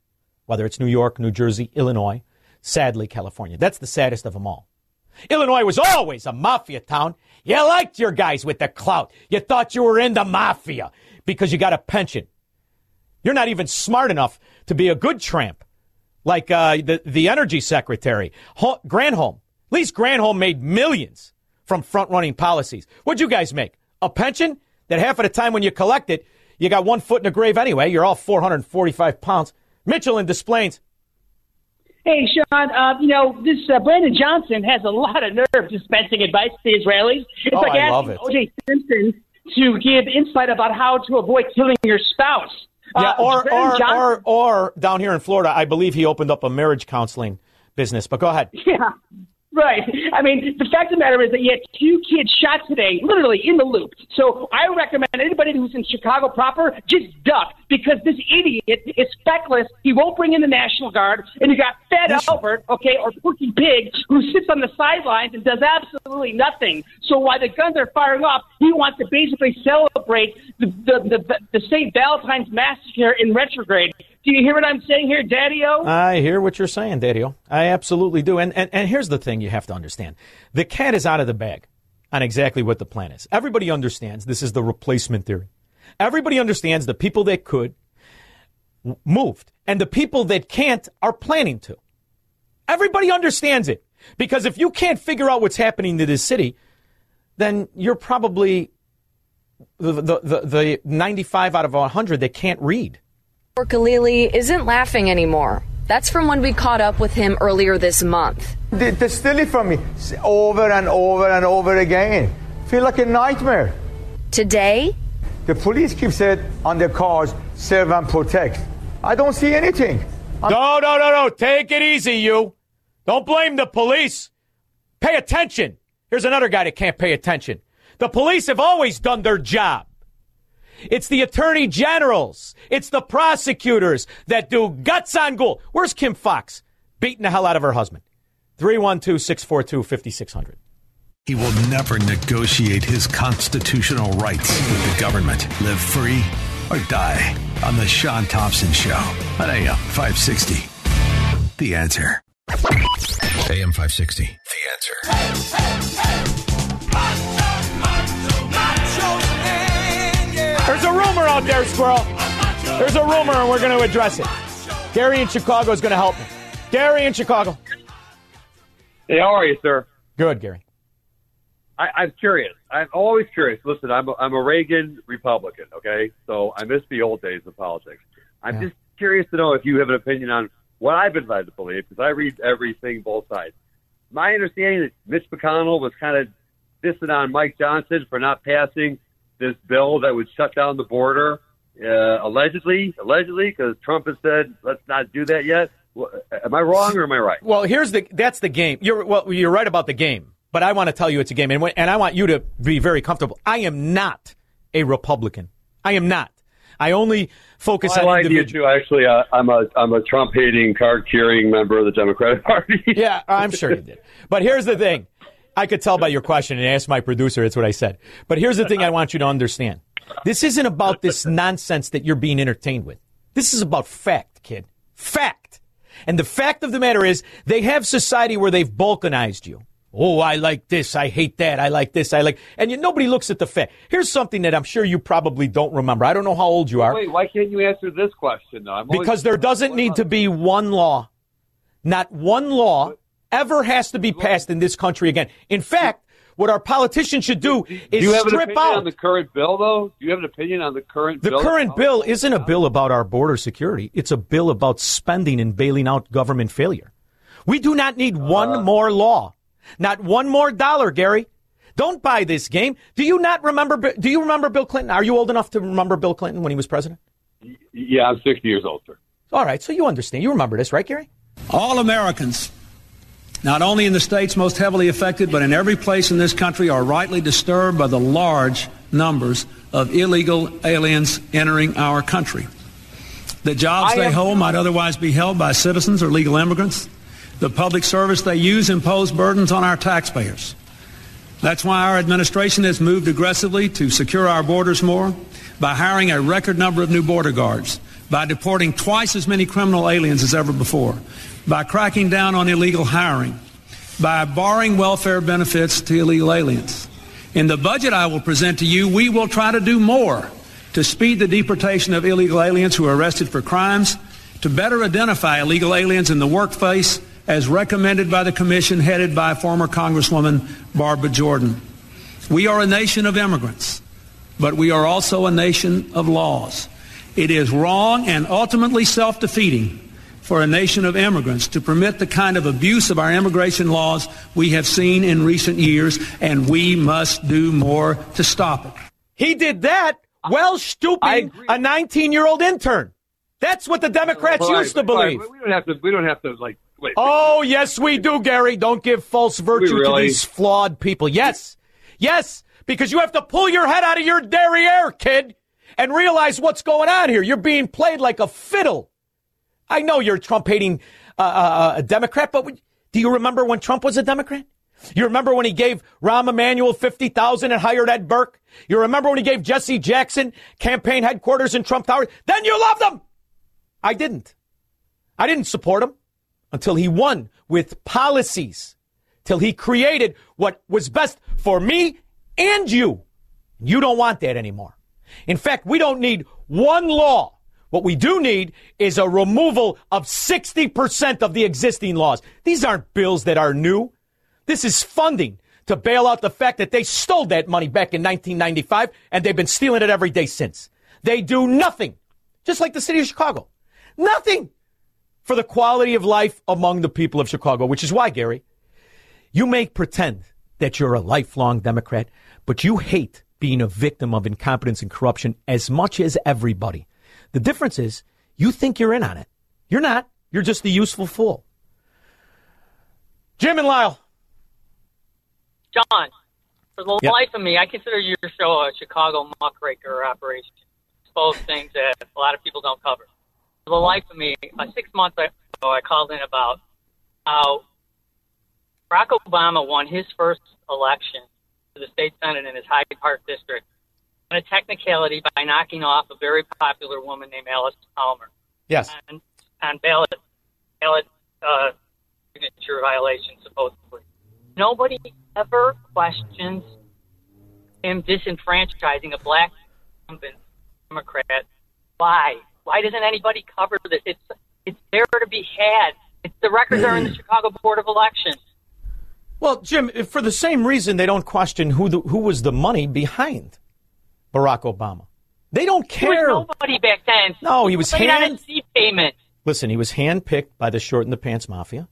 whether it's New York, New Jersey, Illinois, Sadly, California. That's the saddest of them all. Illinois was always a mafia town. You liked your guys with the clout. You thought you were in the mafia because you got a pension. You're not even smart enough to be a good tramp like uh, the, the energy secretary, Ho- Granholm. At least Granholm made millions from front running policies. What'd you guys make? A pension that half of the time when you collect it, you got one foot in the grave anyway. You're all 445 pounds. Mitchell and Des Hey, Shaun, uh, you know, this uh, Brandon Johnson has a lot of nerve dispensing advice to the Israelis. It's oh, like I asking O.J. Simpson to give insight about how to avoid killing your spouse. Yeah, uh, or, or, Johnson, or, or down here in Florida, I believe he opened up a marriage counseling business. But go ahead. Yeah. Right. I mean, the fact of the matter is that you had two kids shot today, literally in the loop. So I recommend anybody who's in Chicago proper just duck because this idiot is feckless. He won't bring in the National Guard, and you got Fed Albert, okay, or Porky Pig, who sits on the sidelines and does absolutely nothing. So while the guns are firing off, he wants to basically celebrate the the the, the St. Valentine's massacre in retrograde. Do you hear what I'm saying here, Daddy O? I hear what you're saying, Daddy-O. I absolutely do. And, and, and here's the thing you have to understand. The cat is out of the bag on exactly what the plan is. Everybody understands this is the replacement theory. Everybody understands the people that could moved and the people that can't are planning to. Everybody understands it. Because if you can't figure out what's happening to this city, then you're probably the, the, the, the 95 out of 100 that can't read. Khalili isn't laughing anymore. That's from when we caught up with him earlier this month. They, they steal it from me over and over and over again. Feel like a nightmare. Today, The police keep saying on their cars, serve and protect. I don't see anything. No, no, no, no. Take it easy, you. Don't blame the police. Pay attention. Here's another guy that can't pay attention. The police have always done their job. It's the attorney generals. It's the prosecutors that do guts on ghoul. Where's Kim Foxx? Beating the hell out of her husband. 312 642 5600. He will never negotiate his constitutional rights with the government. Live free or die on The Shaun Thompson Show on AM 560. The answer. AM 560. The answer. There's a rumor out there, Squirrel. There's a rumor, and we're going to address it. Gary in Chicago is going to help me. Gary in Chicago. Hey, how are you, sir? Good, Gary. I, I'm curious. I'm always curious. Listen, I'm a, I'm a Reagan Republican, okay? So I miss the old days of politics. I'm Yeah. just curious to know if you have an opinion on what I've been led to believe, because I read everything both sides. My understanding that Mitch McConnell was kind of dissing on Mike Johnson for not passing this bill that would shut down the border, uh, allegedly, allegedly, because Trump has said, let's not do that yet. Wha- Am I wrong or am I right? Well, here's the that's the game. You're well, you're right about the game, but I want to tell you it's a game, and when- and I want you to be very comfortable. I am not a Republican. I am not. I only focus I on like you individual. too. Actually, uh, I'm a I'm a Trump hating, card carrying member of the Democratic Party. yeah, I'm sure you did. But here's the thing. I could tell by your question and ask my producer, it's what I said. But here's the thing I want you to understand. This isn't about this nonsense that you're being entertained with. This is about fact, kid. Fact. And the fact of the matter is, they have society where they've balkanized you. Oh, I like this. I hate that. I like this. I like, and you, nobody looks at the fact. Here's something that I'm sure you probably don't remember. I don't know how old you are. Wait, why can't you answer this question though? I'm Because there doesn't need to be one law. Not one law ever has to be passed in this country again. In fact, what our politicians should do is Do is you have an opinion out. on the current bill, though? Do you have an opinion on the current bill The bill? current bill isn't a bill about our border security. It's a bill about spending and bailing out government failure. We do not need uh-huh. one more law. Not one more dollar, Gary. Don't buy this game. Do you not remember? Do you remember Bill Clinton? Are you old enough to remember Bill Clinton when he was president? Yeah, I'm 60 years old, sir. All right, so you understand. You remember this, right, Gary? All Americans, not only in the states most heavily affected, but in every place in this country, are rightly disturbed by the large numbers of illegal aliens entering our country. The jobs they hold might otherwise be held by citizens or legal immigrants. The public service they use impose burdens on our taxpayers. That's why our administration has moved aggressively to secure our borders more by hiring a record number of new border guards, by deporting twice as many criminal aliens as ever before, by cracking down on illegal hiring, by barring welfare benefits to illegal aliens. In the budget I will present to you, we will try to do more to speed the deportation of illegal aliens who are arrested for crimes, to better identify illegal aliens in the workplace as recommended by the commission headed by former Congresswoman Barbara Jordan. We are a nation of immigrants, but we are also a nation of laws. It is wrong and ultimately self defeating for a nation of immigrants to permit the kind of abuse of our immigration laws we have seen in recent years, and we must do more to stop it. He did that while stooping a 19 year old intern. That's what the Democrats All right, used to all right, believe. we don't have to. We don't have to like Wait, Oh, yes, we do, Gary. Don't give false virtue really? to these flawed people. Yes. Yes, because you have to pull your head out of your derriere, kid, and realize what's going on here. You're being played like a fiddle. I know you're a Trump hating uh, uh, a Democrat, but do you remember when Trump was a Democrat? You remember when he gave Rahm Emanuel 50000 and hired Ed Burke? You remember when he gave Jesse Jackson campaign headquarters in Trump Tower? Then you loved him. I didn't. I didn't support him until he won with policies, till he created what was best for me and you. You don't want that anymore. In fact, we don't need one law. What we do need is a removal of 60% of the existing laws. These aren't bills that are new. This is funding to bail out the fact that they stole that money back in 1995 and they've been stealing it every day since. They do nothing, just like the city of Chicago. Nothing for the quality of life among the people of Chicago, which is why, Gary, you may pretend that you're a lifelong Democrat, but you hate being a victim of incompetence and corruption as much as everybody. The difference is you think you're in on it. You're not. You're just a useful fool. Jim and Lyle. John, for the Yep. life of me, I consider your show a Chicago muckraker operation. Expose things that a lot of people don't cover. For the life of me, uh, six months ago, I called in about how Barack Obama won his first election to the state senate in his Hyde Park district on a technicality by knocking off a very popular woman named Alice Palmer Yes. on, on ballot ballot uh, signature violation, supposedly. Nobody ever questions him disenfranchising a black incumbent Democrat. Why? Why doesn't anybody cover this? It's it's there to be had. It's the records are in the Chicago Board of Elections. Well, Jim, for the same reason they don't question who the, who was the money behind Barack Obama. They don't care. nobody back then. No, he was hand- payment. Listen, he was handpicked by the short and the pants mafia,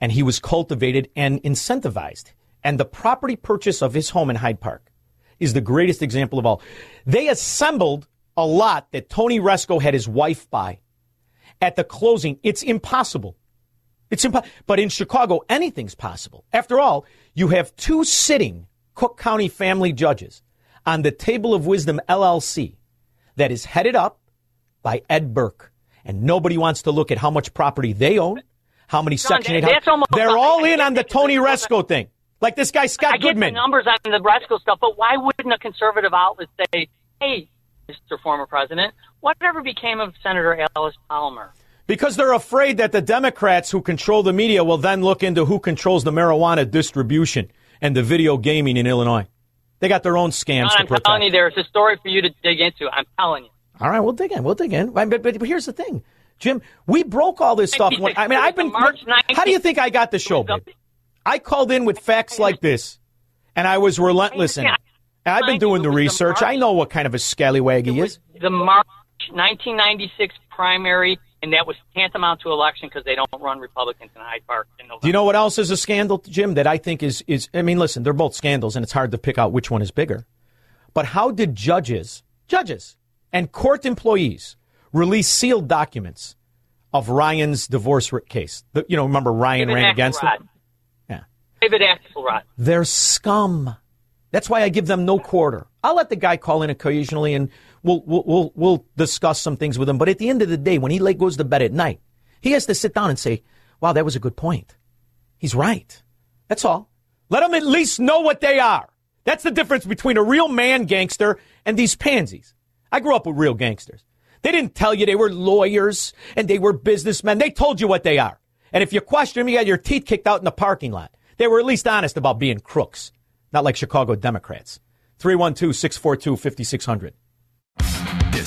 and he was cultivated and incentivized. And the property purchase of his home in Hyde Park is the greatest example of all. They assembled a lot that Tony Rezko had his wife buy. At the closing, it's impossible. It's impossible. But in Chicago, anything's possible. After all, you have two sitting Cook County family judges on the Table of Wisdom LLC that is headed up by Ed Burke. And nobody wants to look at how much property they own, how many John, Section 8 that's almost- They're all in on the Tony Rezko thing. Like this guy, Scott I get the Goodman. numbers on the Bresco stuff, but why wouldn't a conservative outlet say, "Hey, Mr. Former President, whatever became of Senator Alice Palmer?" Because they're afraid that the Democrats who control the media will then look into who controls the marijuana distribution and the video gaming in Illinois. They got their own scams John, I'm protect. telling you, there's a story for you to dig into. I'm telling you. All right, we'll dig in. We'll dig in. But, but, but here's the thing, Jim. We broke all this stuff. When, I mean, I've been. How do you think I got the show, babe? I called in with facts like this, and I was relentless in it. And I've been doing the research. I know what kind of a scallywag he is. The March 1996 primary, and that was tantamount to election because they don't run Republicans in Hyde Park in November. Do you know what else is a scandal, Jim? That I think is is. I mean, listen, they're both scandals, and it's hard to pick out which one is bigger. But how did judges, judges, and court employees release sealed documents of Ryan's divorce case? The, you know, remember Ryan David ran against Axelrod. Yeah. David Axelrod. They're scum. That's why I give them no quarter. I'll let the guy call in occasionally, and we'll we'll we'll, discuss some things with him. But at the end of the day, when he late goes to bed at night, he has to sit down and say, "Wow, that was a good point. He's right." That's all. Let them at least know what they are. That's the difference between a real man gangster and these pansies. I grew up with real gangsters. They didn't tell you they were lawyers and they were businessmen. They told you what they are. And if you question them, you got your teeth kicked out in the parking lot. They were at least honest about being crooks, not like Chicago Democrats. 312 642 5600.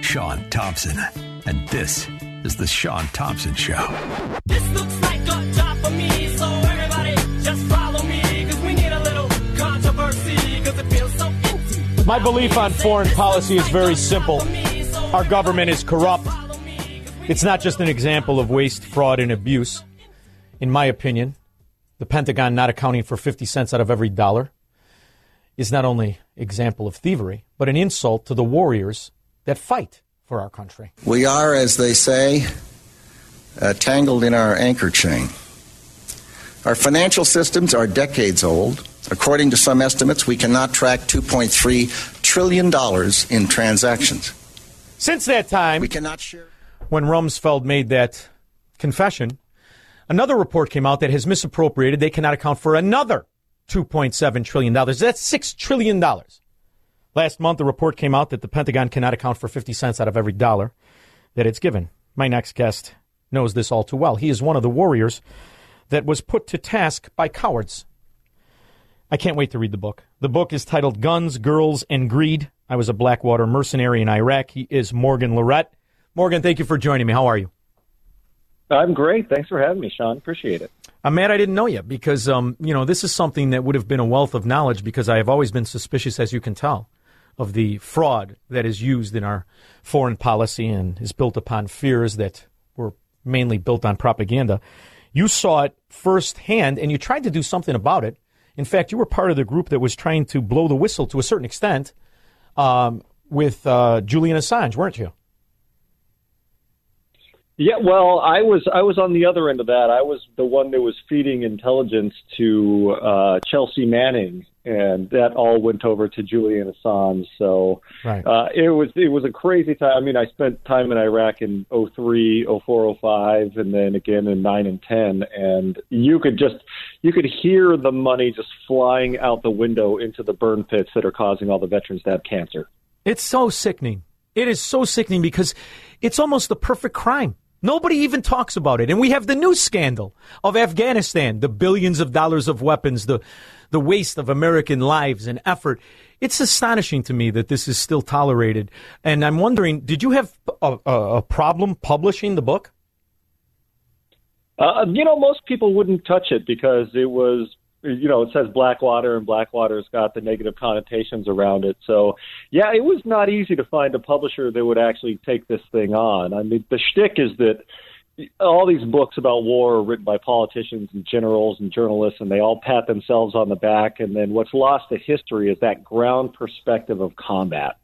Shaun Thompson. And this is The Shaun Thompson Show. This looks like a job for me, so everybody just follow me, because we need a little controversy, because it feels so empty. My belief on foreign policy is very simple our government is corrupt. It's not just an example of waste, fraud, and abuse, in my opinion. The Pentagon not accounting for 50 cents out of every dollar is not only example of thievery, but an insult to the warriors that fight for our country. We are, as they say, uh, tangled in our anchor chain. Our financial systems are decades old. According to some estimates, we cannot track $2.3 trillion in transactions. Since that time, we cannot share. when Rumsfeld made that confession, another report came out that has misappropriated. They cannot account for another $2.7 trillion. That's $6 trillion. Last month, a report came out that the Pentagon cannot account for 50 cents out of every dollar that it's given. My next guest knows this all too well. He is one of the warriors that was put to task by cowards. I can't wait to read the book. The book is titled Guns, Girls, and Greed. I was a Blackwater mercenary in Iraq. He is Morgan Lerette. Morgan, thank you for joining me. How are you? I'm great. Thanks for having me, Shaun. Appreciate it. I'm mad I didn't know you because, um, you know, this is something that would have been a wealth of knowledge because I have always been suspicious, as you can tell, of the fraud that is used in our foreign policy and is built upon fears that were mainly built on propaganda. You saw it firsthand and you tried to do something about it. In fact, you were part of the group that was trying to blow the whistle to a certain extent um, with uh, Julian Assange, weren't you? Yeah, well, I was I was on the other end of that. I was the one that was feeding intelligence to uh, Chelsea Manning, and that all went over to Julian Assange. So right. uh, it was it was a crazy time. I mean, I spent time in Iraq in 03, 04, 05, and then again in 9 and 10, and you could just you could hear the money just flying out the window into the burn pits that are causing all the veterans to have cancer. It's so sickening. It is so sickening because it's almost the perfect crime. Nobody even talks about it. And we have the new scandal of Afghanistan, the billions of dollars of weapons, the, the waste of American lives and effort. It's astonishing to me that this is still tolerated. And I'm wondering, did you have a, a, problem publishing the book? Uh, you know, most people wouldn't touch it because it was, you know, it says Blackwater, and Blackwater's got the negative connotations around it. So, yeah, it was not easy to find a publisher that would actually take this thing on. I mean, the shtick is that all these books about war are written by politicians and generals and journalists, and they all pat themselves on the back. And then what's lost to history is that ground perspective of combat.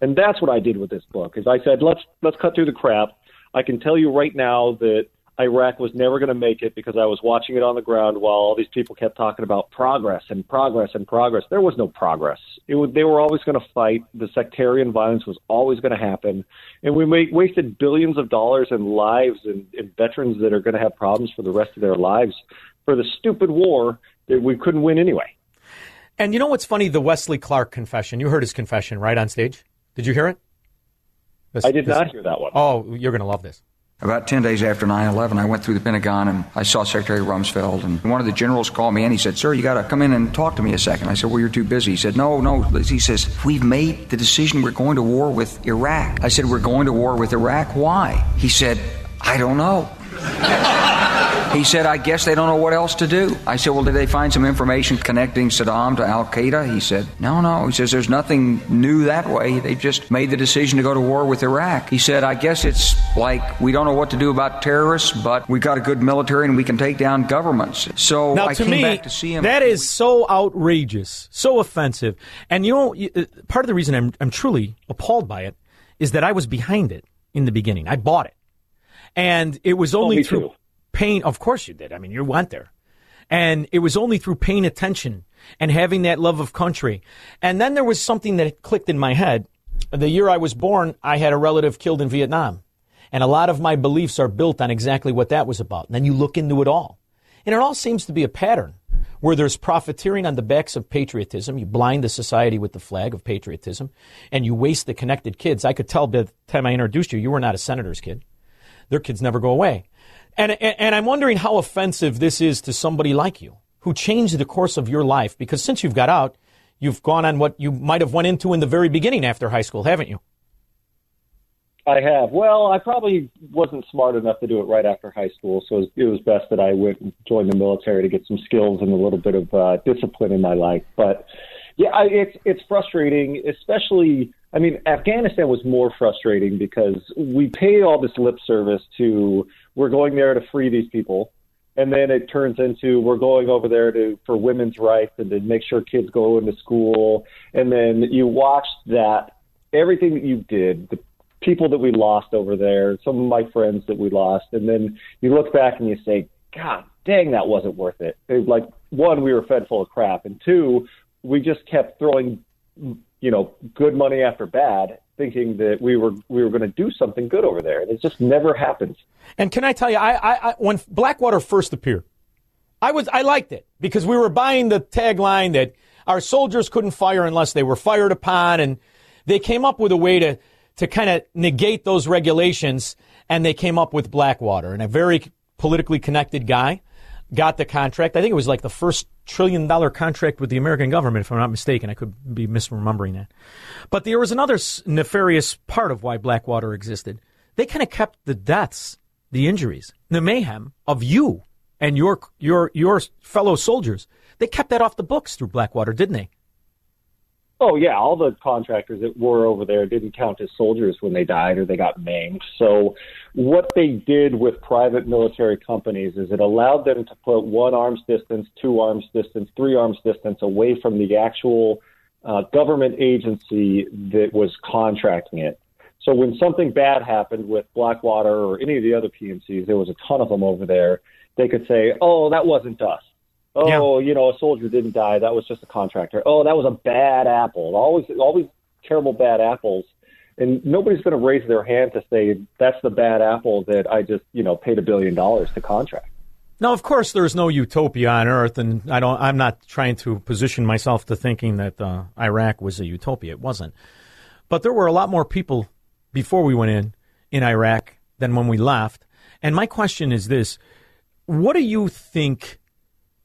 And that's what I did with this book. Is I said, let's let's cut through the crap. I can tell you right now that Iraq was never going to make it because I was watching it on the ground while all these people kept talking about progress and progress and progress. There was no progress. It was, they were always going to fight. The sectarian violence was always going to happen. And we wasted billions of dollars and lives and, and veterans that are going to have problems for the rest of their lives for the stupid war that we couldn't win anyway. And you know what's funny? The Wesley Clark confession. You heard his confession, right, on stage? Did you hear it? This, I did this- not hear that one. Oh, you're going to love this. About 10 days after 9 11, I went through the Pentagon and I saw Secretary Rumsfeld. And one of the generals called me and he said, Sir, you got to come in and talk to me a second. I said, Well, you're too busy. He said, No, no. He says, We've made the decision we're going to war with Iraq. I said, We're going to war with Iraq. Why? He said, I don't know. He said, I guess they don't know what else to do. I said, Well, did they find some information connecting Saddam to Al Qaeda? He said, No, no. He says, There's nothing new that way. They just made the decision to go to war with Iraq. He said, I guess it's like we don't know what to do about terrorists, but we got a good military and we can take down governments. So Now, I to came me, back to see him. that is so outrageous, so offensive. And you know, uh, part of the reason I'm, I'm truly appalled by it is that I was behind it in the beginning. I bought it. And it was oh, only me through too. paying, of course you did. I mean, you went there. And it was only through paying attention and having that love of country. And then there was something that clicked in my head. The year I was born, I had a relative killed in Vietnam. And a lot of my beliefs are built on exactly what that was about. And then you look into it all. And it all seems to be a pattern where there's profiteering on the backs of patriotism. You blind the society with the flag of patriotism and you waste the connected kids. I could tell by the time I introduced you, you were not a senator's kid. Their kids never go away. And, and, and I'm wondering how offensive this is to somebody like you who changed the course of your life because since you've got out, you've gone on what you might have went into in the very beginning after high school, haven't you? I have. Well, I probably wasn't smart enough to do it right after high school, so it was, best that I went and joined the military to get some skills and a little bit of uh, discipline in my life. But Yeah, I, it's it's frustrating, especially. I mean, Afghanistan was more frustrating because we pay all this lip service to we're going there to free these people, and then it turns into we're going over there to for women's rights and to make sure kids go into school, and then you watch that everything that you did, the people that we lost over there, some of my friends that we lost, and then you look back and you say, God dang, that wasn't worth it. it like one, we were fed full of crap, and two, we just kept throwing, you know, good money after bad, thinking that we were we were going to do something good over there, and it just never happens. And can I tell you, I, I, I when Blackwater first appeared, I was I liked it because we were buying the tagline that our soldiers couldn't fire unless they were fired upon, and they came up with a way to to kind of negate those regulations, and they came up with Blackwater, and a very politically connected guy got the contract. I think it was like the first trillion dollar contract with the American government, if I'm not mistaken. I could be misremembering that. But there was another nefarious part of why Blackwater existed. They kind of kept the deaths, the injuries, the mayhem of you and your your your fellow soldiers. They kept that off the books through Blackwater, didn't they? Oh yeah, all the contractors that were over there didn't count as soldiers when they died or they got maimed. So what they did with private military companies is it allowed them to put one arms distance, two arms distance, three arms distance away from the actual uh, government agency that was contracting it. So when something bad happened with Blackwater or any of the other PMCs, there was a ton of them over there. They could say, "Oh, that wasn't us." Oh, yeah. you know, a soldier didn't die. That was just a contractor. Oh, that was a bad apple. Always, always terrible bad apples. And nobody's going to raise their hand to say that's the bad apple that I just, you know, paid a billion dollars to contract. Now, of course, there's no utopia on earth, and I don't. I'm not trying to position myself to thinking that uh, Iraq was a utopia. It wasn't. But there were a lot more people before we went in in Iraq than when we left. And my question is this: What do you think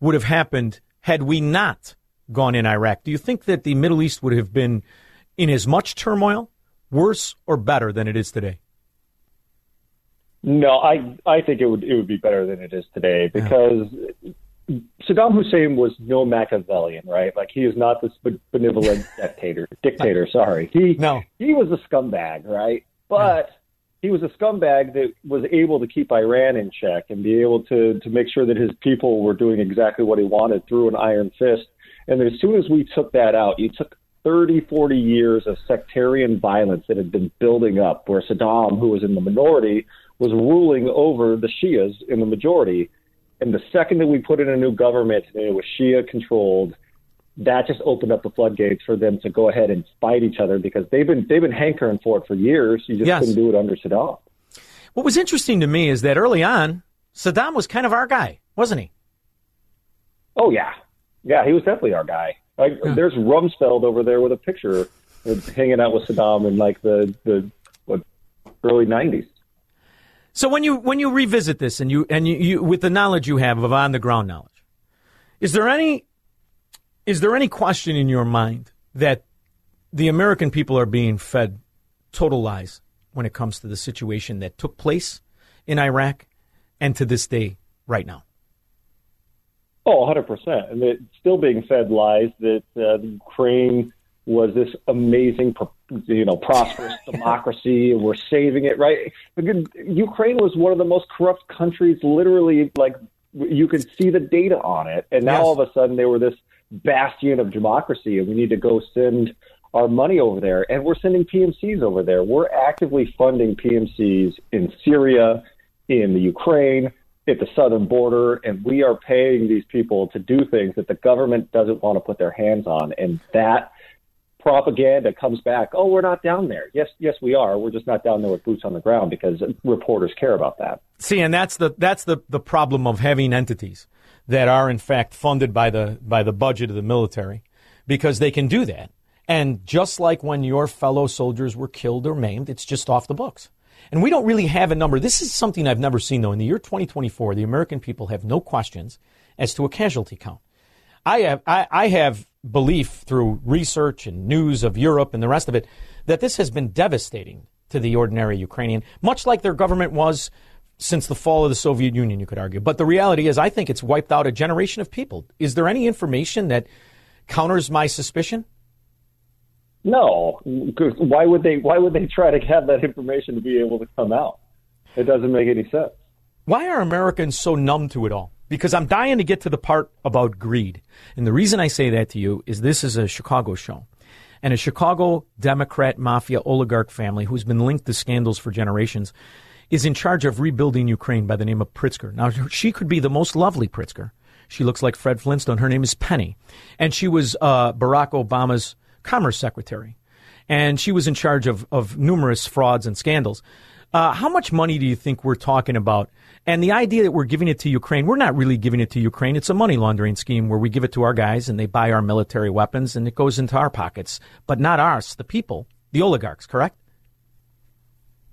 would have happened had we not gone in Iraq? Do you think that the Middle East would have been in as much turmoil, worse or better than it is today? No, I I think it would it would be better than it is today because yeah. Saddam Hussein was no Machiavellian, right? Like he is not this benevolent dictator. Dictator, sorry. He no. he was a scumbag, right? But yeah he was a scumbag that was able to keep Iran in check and be able to to make sure that his people were doing exactly what he wanted through an iron fist. And as soon as we took that out, you took 30, 40 years of sectarian violence that had been building up, where Saddam, who was in the minority, was ruling over the Shias in the majority. And the second that we put in a new government it was Shia controlled, that just opened up the floodgates for them to go ahead and fight each other because they've been they've been hankering for it for years. You just yes. couldn't do it under Saddam. What was interesting to me is that early on, Saddam was kind of our guy, wasn't he? Oh yeah, yeah, he was definitely our guy. Like, yeah. There's Rumsfeld over there with a picture hanging out with Saddam in like the the what, early '90s. So when you when you revisit this and you and you, you with the knowledge you have of on the ground knowledge, is there any is there any question in your mind that the American people are being fed total lies when it comes to the situation that took place in Iraq and to this day right now? Oh, 100%. And it's still being fed lies that uh, Ukraine was this amazing, you know, prosperous democracy and we're saving it, right? Ukraine was one of the most corrupt countries, literally, like, you could see the data on it. And now yes. all of a sudden they were this bastion of democracy, and we need to go send our money over there. And we're sending PMCs over there. We're actively funding PMCs in Syria, in the Ukraine, at the southern border, and we are paying these people to do things that the government doesn't want to put their hands on. And that propaganda comes back. Oh, we're not down there. Yes, yes, we are. We're just not down there with boots on the ground because reporters care about that. See, and that's the that's the the problem of having entities that are in fact funded by the by the budget of the military because they can do that. And just like when your fellow soldiers were killed or maimed, it's just off the books. And we don't really have a number. This is something I've never seen though. In the year 2024, the American people have no questions as to a casualty count. I have I, I have belief through research and news of Europe and the rest of it that this has been devastating to the ordinary Ukrainian, much like their government was since the fall of the Soviet Union, you could argue. But the reality is, I think it's wiped out a generation of people. Is there any information that counters my suspicion? No, why would they? Why would they try to have that information to be able to come out? It doesn't make any sense. Why are Americans so numb to it all? Because I'm dying to get to the part about greed. And the reason I say that to you is this is a Chicago show. And a Chicago Democrat mafia oligarch family who's been linked to scandals for generations is in charge of rebuilding Ukraine by the name of Pritzker. Now, she could be the most lovely Pritzker. She looks like Fred Flintstone. Her name is Penny. And she was uh, Barack Obama's commerce secretary. And she was in charge of, of numerous frauds and scandals. Uh, how much money do you think we're talking about? And the idea that we're giving it to Ukraine, we're not really giving it to Ukraine. It's a money laundering scheme where we give it to our guys and they buy our military weapons and it goes into our pockets, but not ours, the people, the oligarchs, correct?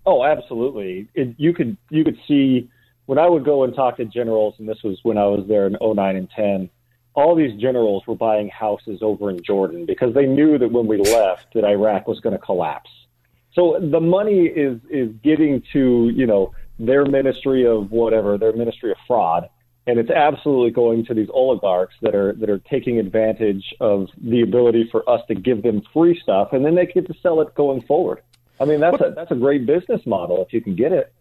Oh, absolutely. It, you could you could see when I would go and talk to generals, and this was when I was there in 09 and 10. All these generals were buying houses over in Jordan because they knew that when we left, that Iraq was going to collapse. So the money is is getting to you know their ministry of whatever, their ministry of fraud, and it's absolutely going to these oligarchs that are that are taking advantage of the ability for us to give them free stuff, and then they get to sell it going forward. I mean, that's a that's a great business model if you can get it.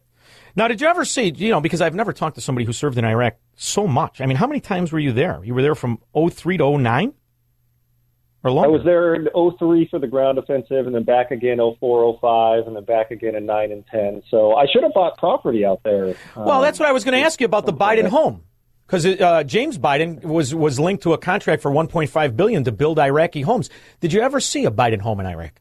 Now, did you ever see, you know, because I've never talked to somebody who served in Iraq so much. I mean, how many times were you there? You were there from 03 to 09? Or longer? I was there in 03 for the ground offensive, and then back again 04, 05, and then back again in 9 and 10. So I should have bought property out there. Well, that's what I was going to ask you about the Biden home. Because uh, James Biden was, was linked to a contract for 1.5 billion to build Iraqi homes. Did you ever see a Biden home in Iraq?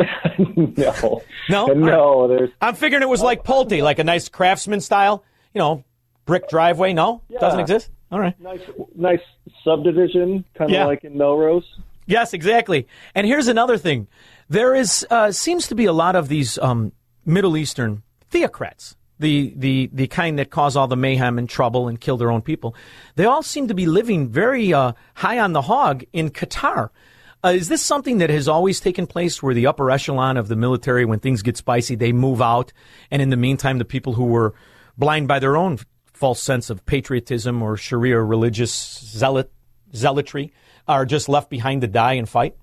no, No, no. There's. I'm figuring it was like Pulte, like a nice craftsman style, you know, brick driveway. No, doesn't exist. All right. Nice, nice subdivision, kind of Yeah. like in Melrose. Yes, exactly. And here's another thing: there is uh, seems to be a lot of these um, Middle Eastern theocrats, the the the kind that cause all the mayhem and trouble and kill their own people. They all seem to be living very uh, high on the hog in Qatar. Uh, is this something that has always taken place, where the upper echelon of the military, when things get spicy, they move out, and in the meantime, the people who were blind by their own false sense of patriotism or Sharia religious zealot zealotry are just left behind to die and fight?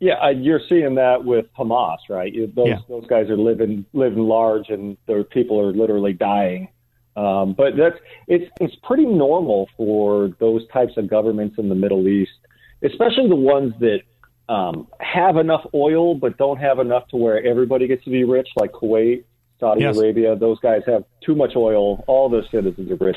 Yeah, you're seeing that with Hamas, right? Those Yeah. those guys are living living large, and their people are literally dying. Um, but that's it's it's pretty normal for those types of governments in the Middle East, especially the ones that um, have enough oil but don't have enough to where everybody gets to be rich, like Kuwait, Saudi Yes. Arabia. Those guys have too much oil. All those citizens are rich.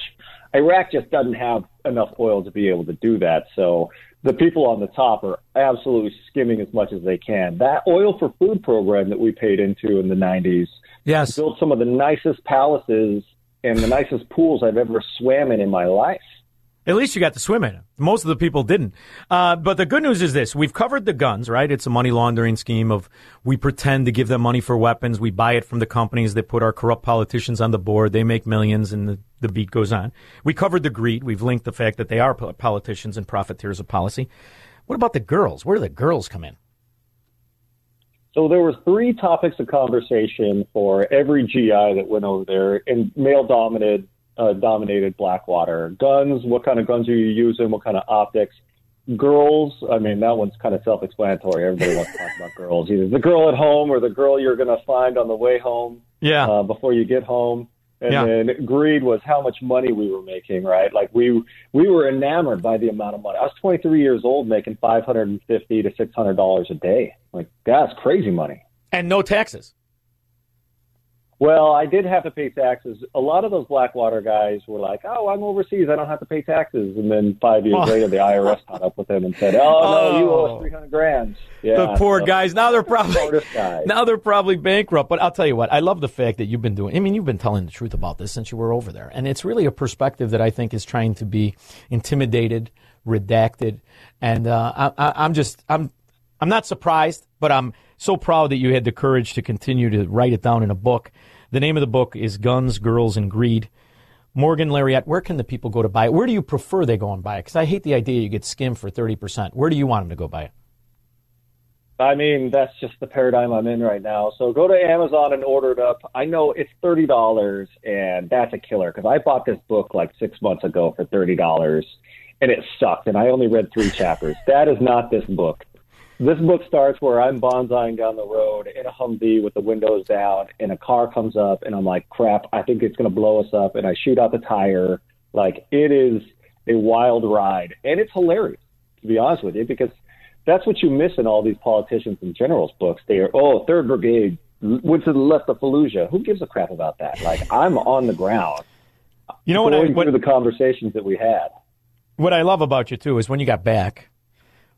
Iraq just doesn't have enough oil to be able to do that. So the people on the top are absolutely skimming as much as they can. That oil for food program that we paid into in the 90s yes. built some of the nicest palaces and the nicest pools I've ever swam in in my life. At least you got to swim in it. Most of the people didn't. Uh, but the good news is this: we've covered the guns, right? It's a money laundering scheme of we pretend to give them money for weapons, we buy it from the companies that put our corrupt politicians on the board. They make millions, and the, the beat goes on. We covered the greed. We've linked the fact that they are politicians and profiteers of policy. What about the girls? Where do the girls come in? So there was three topics of conversation for every GI that went over there, and male dominated uh, dominated Blackwater. Guns, what kind of guns are you using? What kind of optics? Girls, I mean that one's kind of self-explanatory. Everybody wants to talk about girls, either the girl at home or the girl you're going to find on the way home. Yeah. Uh, before you get home. And Yeah. then greed was how much money we were making, right? Like we we were enamored by the amount of money. I was 23 years old, making 550 to 600 dollars a day. Like that's crazy money. And no taxes. Well, I did have to pay taxes. A lot of those Blackwater guys were like, "Oh, I'm overseas. I don't have to pay taxes." And then five years Oh. later, the IRS caught up with them and said, "Oh, no, you owe Oh. us 300 grand." Yeah, the poor so- guys. Now they're probably guys. now they're probably bankrupt. But I'll tell you what, I love the fact that you've been doing. I mean, you've been telling the truth about this since you were over there, and it's really a perspective that I think is trying to be intimidated, redacted, and uh, I, I, I'm just I'm I'm not surprised, but I'm so proud that you had the courage to continue to write it down in a book. The name of the book is Guns, Girls, and Greed. Morgan Lerette, where can the people go to buy it? Where do you prefer they go and buy it? Because I hate the idea you get skimmed for 30%. Where do you want them to go buy it? I mean, that's just the paradigm I'm in right now. So go to Amazon and order it up. I know it's thirty dollars, and that's a killer because I bought this book like six months ago for thirty dollars, and it sucked, and I only read three chapters. That is not this book. This book starts where I'm bonsaiing down the road in a Humvee with the windows down, and a car comes up, and I'm like, crap, I think it's going to blow us up, and I shoot out the tire. Like, it is a wild ride, and it's hilarious, to be honest with you, because that's what you miss in all these politicians and generals books. They are, oh, Third Brigade went to the left of Fallujah. Who gives a crap about that? Like, I'm on the ground. You know what I- going what- through the conversations that we had. What I love about you too is when you got back,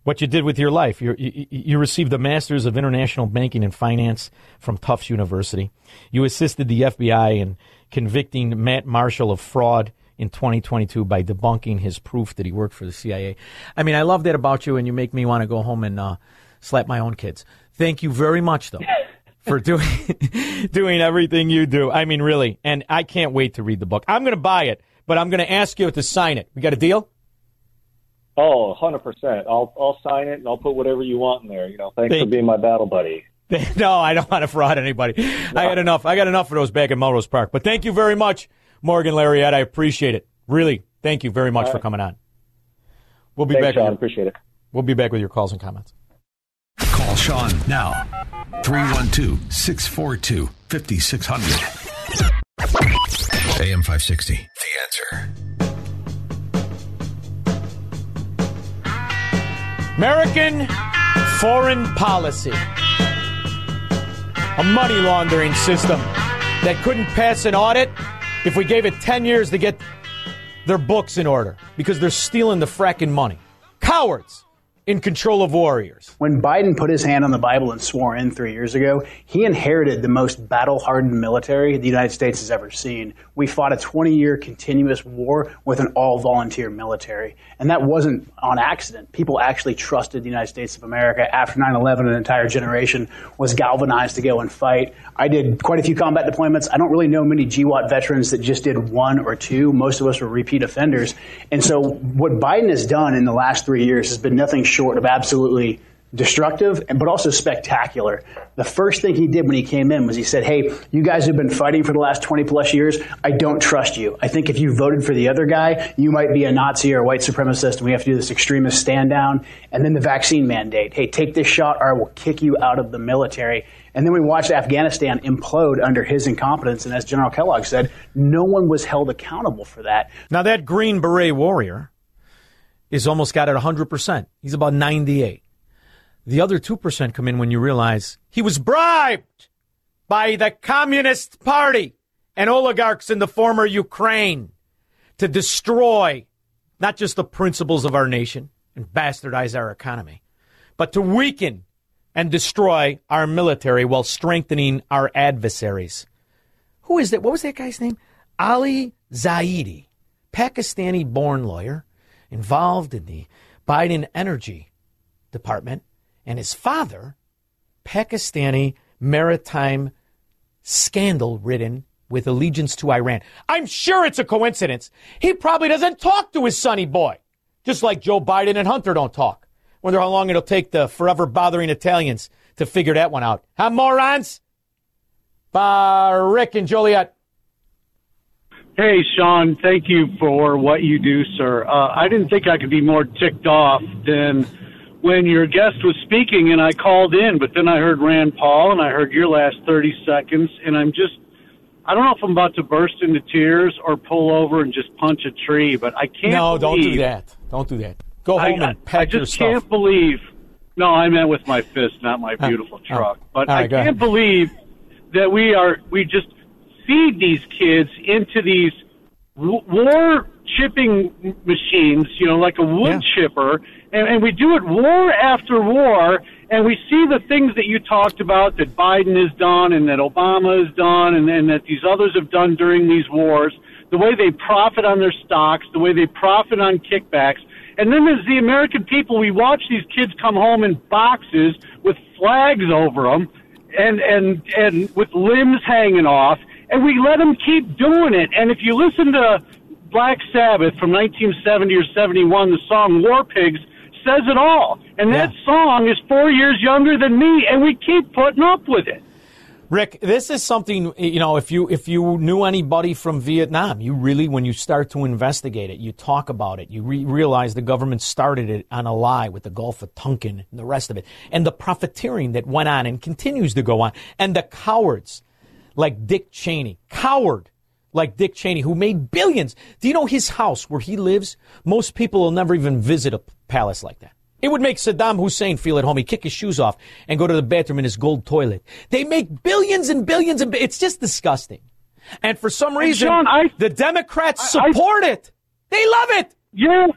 what you did with your life. You, you, you received a Master's of International Banking and Finance from Tufts University. You assisted the FBI in convicting Matt Marshall of fraud in 2022 by debunking his proof that he worked for the CIA. I mean, I love that about you, and you make me want to go home and uh, slap my own kids. Thank you very much, though. For doing doing everything you do, I mean, really, and I can't wait to read the book. I'm going to buy it, but I'm going to ask you to sign it. We got a deal? Oh, 100%. I'll, I'll sign it and I'll put whatever you want in there. You know, thanks Thank for being my battle buddy. no, I don't want to fraud anybody. I got enough. I got enough of those back in Melrose Park. But thank you very much, Morgan Lerette. I appreciate it. Really, thank you very much All for coming on. We'll be Thanks, back. Shaun. With your, Appreciate it. We'll be back with your calls and comments. Call Shaun now. 312 642 5600. AM 560. The answer. American foreign policy. A money laundering system that couldn't pass an audit if we gave it 10 years to get their books in order because they're stealing the fracking money. Cowards in control of warriors. When Biden put his hand on the Bible and swore in three years ago, he inherited the most battle hardened military the United States has ever seen. We fought a 20 year continuous war with an all volunteer military. And that wasn't on accident. People actually trusted the United States of America. After 9 11, an entire generation was galvanized to go and fight. I did quite a few combat deployments. I don't really know many GWOT veterans that just did one or two. Most of us were repeat offenders. And so, what Biden has done in the last three years has been nothing short of absolutely destructive, and but also spectacular. The first thing he did when he came in was he said, "Hey, you guys have been fighting for the last 20 plus years. I don't trust you. I think if you voted for the other guy, you might be a Nazi or a white supremacist, and we have to do this extremist stand down." And then the vaccine mandate. Hey, take this shot, or I will kick you out of the military. And then we watched Afghanistan implode under his incompetence, and as General Kellogg said, no one was held accountable for that. Now, that Green Beret warrior is almost got it 100%. He's about 98. The other 2% come in when you realize he was bribed by the Communist Party and oligarchs in the former Ukraine to destroy not just the principles of our nation and bastardize our economy, but to weaken and destroy our military while strengthening our adversaries. Who is that? What was that guy's name? Ali Zaidi, Pakistani born lawyer involved in the Biden Energy Department, and his father, Pakistani maritime scandal ridden with allegiance to Iran. I'm sure it's a coincidence. He probably doesn't talk to his sonny boy, just like Joe Biden and Hunter don't talk. Wonder how long it'll take the forever bothering Italians to figure that one out. Huh, morons? Bah, Rick and Joliet. Hey, Shaun, thank you for what you do, sir. Uh, I didn't think I could be more ticked off than when your guest was speaking and I called in, but then I heard Rand Paul and I heard your last 30 seconds, and I'm just, I don't know if I'm about to burst into tears or pull over and just punch a tree, but I can't No, don't do that. Don't do that. Go home I, and pack I just can't believe. No, I meant with my fist, not my Oh, beautiful oh. truck. But All right, I can't ahead. believe that we are we just feed these kids into these war chipping machines, you know, like a wood chipper, and, and we do it war after war, and we see the things that you talked about that Biden has done and that Obama has done, and, and that these others have done during these wars. The way they profit on their stocks, the way they profit on kickbacks. And then there's the American people. We watch these kids come home in boxes with flags over them and, and, and with limbs hanging off, and we let them keep doing it. And if you listen to Black Sabbath from 1970 or 71, the song War Pigs says it all. And that song is four years younger than me, and we keep putting up with it. Rick, this is something you know. If you if you knew anybody from Vietnam, you really, when you start to investigate it, you talk about it, you re- realize the government started it on a lie with the Gulf of Tonkin and the rest of it, and the profiteering that went on and continues to go on, and the cowards like Dick Cheney, coward like Dick Cheney, who made billions. Do you know his house where he lives? Most people will never even visit a palace like that. It would make Saddam Hussein feel at home. He'd kick his shoes off and go to the bathroom in his gold toilet. They make billions and billions and it's just disgusting. And for some reason, John, I- the Democrats I- I- support it. They love it. Yeah,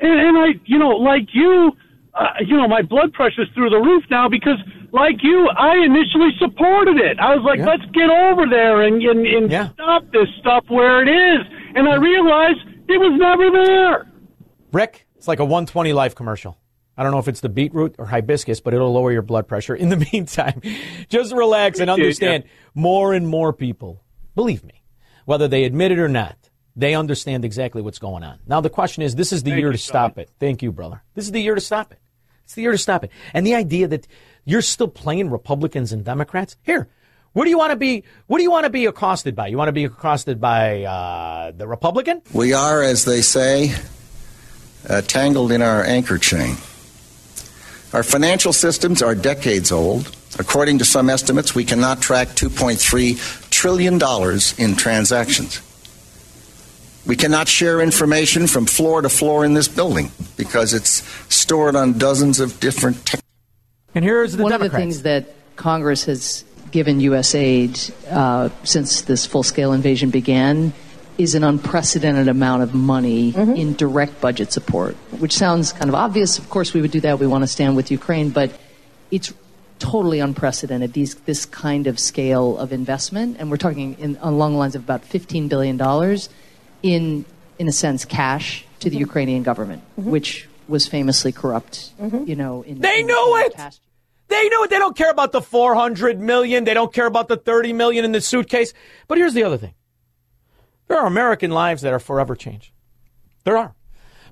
and, and I, you know, like you, uh, you know, my blood pressure's through the roof now because, like you, I initially supported it. I was like, let's get over there and and, and stop this stuff where it is. And I realized it was never there. Rick, it's like a 120 life commercial. I don't know if it's the beetroot or hibiscus, but it'll lower your blood pressure. In the meantime, just relax and understand more and more people, believe me, whether they admit it or not, they understand exactly what's going on. Now, the question is this is the year to stop it. Thank you, brother. This is the year to stop it. It's the year to stop it. And the idea that you're still playing Republicans and Democrats, here, what do you want to be? What do you want to be accosted by? You want to be accosted by uh, the Republican? We are, as they say, uh, tangled in our anchor chain. Our financial systems are decades old. According to some estimates, we cannot track $2.3 trillion in transactions. We cannot share information from floor to floor in this building because it's stored on dozens of different tech. And here's the One of the things that Congress has given U.S. aid uh, since this full scale invasion began is an unprecedented amount of money in direct budget support, which sounds kind of obvious. Of course, we would do that. We want to stand with Ukraine, but it's totally unprecedented. These this kind of scale of investment, and we're talking in, along the lines of about fifteen billion dollars in, in a sense, cash to the mm-hmm. Ukrainian government, mm-hmm. which was famously corrupt. Mm-hmm. You know, in, They in- knew in the it. past They know it. They don't care about the 400 million. They don't care about the 30 million in the suitcase. But here's the other thing. There are American lives that are forever changed. There are.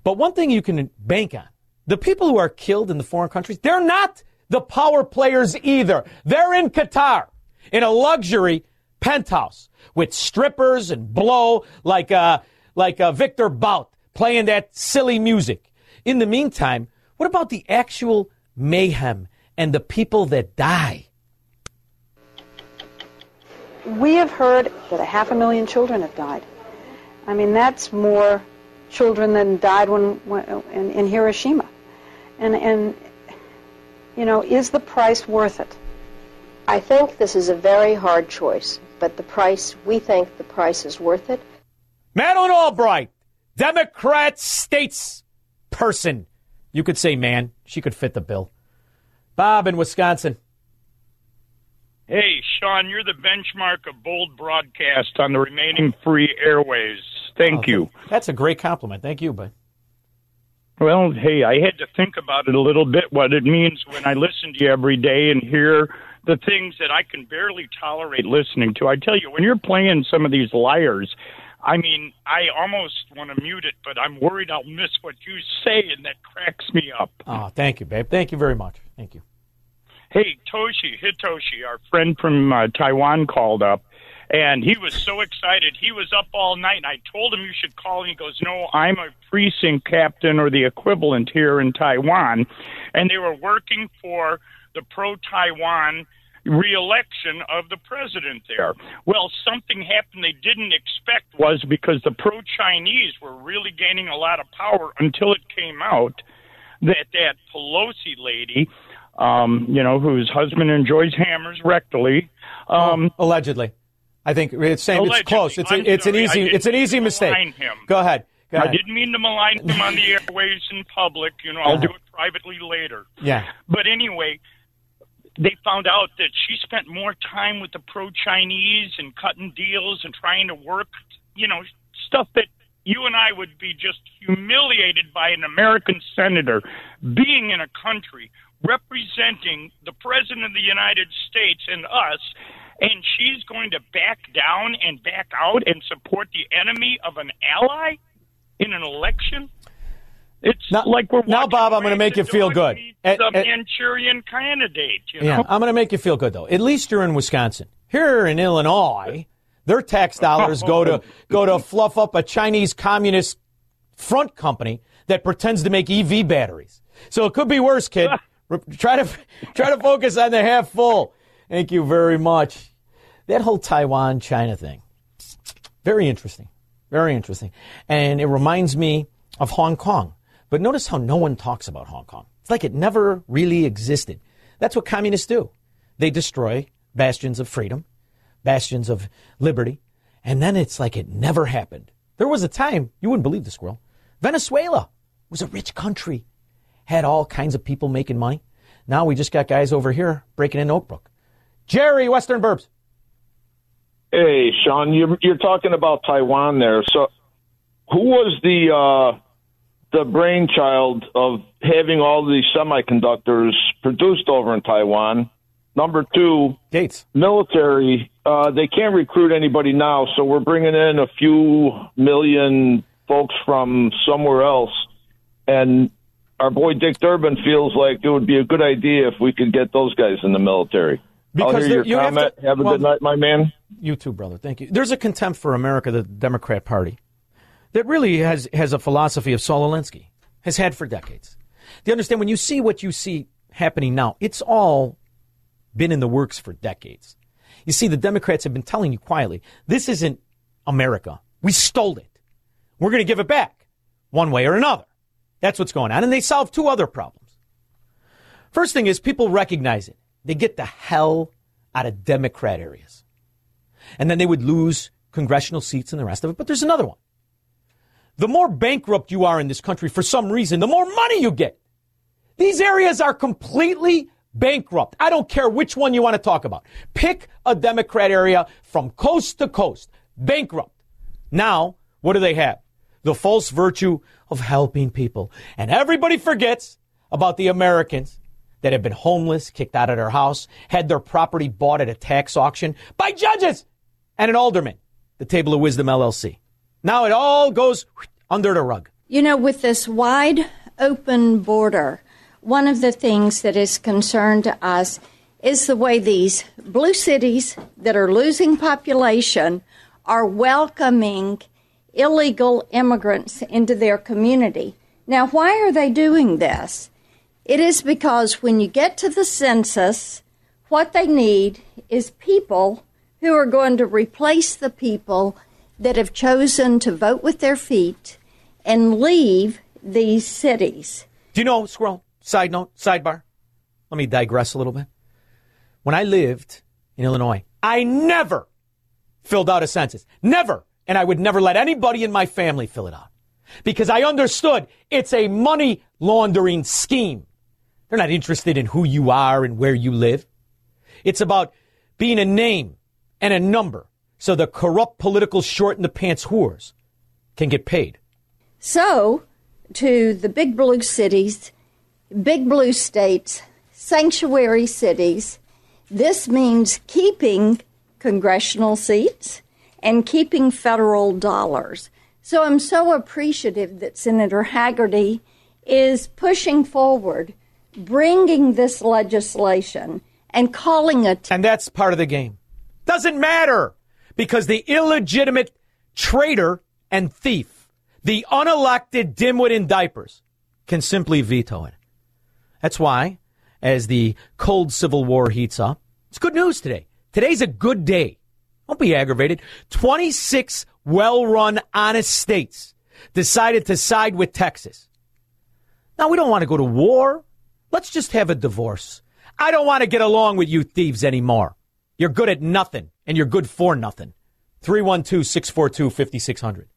But one thing you can bank on, the people who are killed in the foreign countries, they're not the power players either. They're in Qatar in a luxury penthouse with strippers and blow like uh, like uh, Viktor Bout playing that silly music. In the meantime, what about the actual mayhem and the people that die? We have heard that a half a million children have died. I mean, that's more children than died when, when in, in Hiroshima. And, and, you know, is the price worth it? I think this is a very hard choice, but the price, we think the price is worth it. Madeleine Albright, Democrat states person. You could say man. She could fit the bill. Bob in Wisconsin. Hey, Shaun, you're the benchmark of bold broadcast on the remaining free airways. Thank Oh, you. That's a great compliment. Thank you, bud. Well, hey, I had to think about it a little bit, what it means when I listen to you every day and hear the things that I can barely tolerate listening to. I tell you, when you're playing some of these liars, I mean, I almost want to mute it, but I'm worried I'll miss what you say, and that cracks me up. Oh, thank you, babe. Thank you very much. Thank you. Hey, Toshi, Hitoshi, our friend from uh, Taiwan called up, and he was so excited. He was up all night, and I told him you should call, and he goes, No, I'm a precinct captain or the equivalent here in Taiwan. And they were working for the pro Taiwan reelection of the president there. Well, something happened they didn't expect was because the pro Chinese were really gaining a lot of power until it came out that that Pelosi lady, um, you know, whose husband enjoys hammers rectally, um, Allegedly. I think it's saying it's close. It's, a, it's an sorry, easy it's an easy mistake. Go ahead. Go I didn't mean to malign him on the airways in public. You know, I'll Uh-huh. do it privately later. Yeah. But anyway, they found out that she spent more time with the pro Chinese and cutting deals and trying to work, you know, stuff that you and I would be just humiliated by an American senator being in a country representing the President of the United States and us. And she's going to back down and back out and support the enemy of an ally in an election? It's now, like we're now, Bob. I'm going to make you feel good. at- the at- Manchurian candidate. You Yeah. I'm going to make you feel good though. At least you're in Wisconsin. Here in Illinois, their tax dollars go to go to oh. fluff up a Chinese communist front company that pretends to make EV batteries. So it could be worse, kid. Try to try to focus on the half full. Thank you very much. That whole Taiwan China thing. Very interesting. Very interesting. And it reminds me of Hong Kong. But notice how no one talks about Hong Kong. It's like it never really existed. That's what communists do. They destroy bastions of freedom, bastions of liberty, and then it's like it never happened. There was a time, you wouldn't believe this, squirrel. Venezuela was a rich country, had all kinds of people making money. Now we just got guys over here breaking in Oakbrook. Jerry, Western Burbs. Hey, Shaun, you're you're talking about Taiwan there. So, who was the uh, the brainchild of having all these semiconductors produced over in Taiwan? Number two, Gates military. Uh, they can't recruit anybody now, so we're bringing in a few million folks from somewhere else, and our boy Dick Durbin feels like it would be a good idea if we could get those guys in the military. I'll Because hear your there- you have comment. to- have a well- good night, my man. You too, brother. Thank you. There's a contempt for America, the Democrat Party, that really has, has a philosophy of Saul Alinsky, has had for decades. Do you understand? When you see what you see happening now, it's all been in the works for decades. You see, the Democrats have been telling you quietly, this isn't America. We stole it. We're going to give it back one way or another. That's what's going on. And they solve two other problems. First thing is people recognize it. They get the hell out of Democrat areas. And then they would lose congressional seats and the rest of it. But there's another one. The more bankrupt you are in this country for some reason, the more money you get. These areas are completely bankrupt. I don't care which one you want to talk about. Pick a Democrat area from coast to coast. Bankrupt. Now, what do they have? The false virtue of helping people. And everybody forgets about the Americans that have been homeless, kicked out of their house, had their property bought at a tax auction by judges and an alderman, the Table of Wisdom LLC. Now it all goes under the rug. You know, with this wide open border, one of the things that is concerned to us is the way these blue cities that are losing population are welcoming illegal immigrants into their community. Now, why are they doing this? It is because when you get to the census, what they need is people who are going to replace the people that have chosen to vote with their feet and leave these cities. Do you know, Squirrel? Side note, sidebar. Let me digress a little bit. When I lived in Illinois, I never filled out a census. Never. And I would never let anybody in my family fill it out because I understood it's a money laundering scheme. They're not interested in who you are and where you live. It's about being a name and a number so the corrupt political short in the pants whores can get paid. So, to the big blue cities, big blue states, sanctuary cities, this means keeping congressional seats and keeping federal dollars. So I'm so appreciative that Senator Hagerty is pushing forward, bringing this legislation and calling it. And that's part of the game. Doesn't matter because the illegitimate traitor and thief, the unelected dimwit in diapers, can simply veto it. That's why, as the cold civil war heats up, it's good news today. Today's a good day. Don't be aggravated. 26 well run, honest states decided to side with Texas. Now, we don't want to go to war. Let's just have a divorce. I don't want to get along with you thieves anymore. You're good at nothing, and you're good for nothing. 312 642 5600.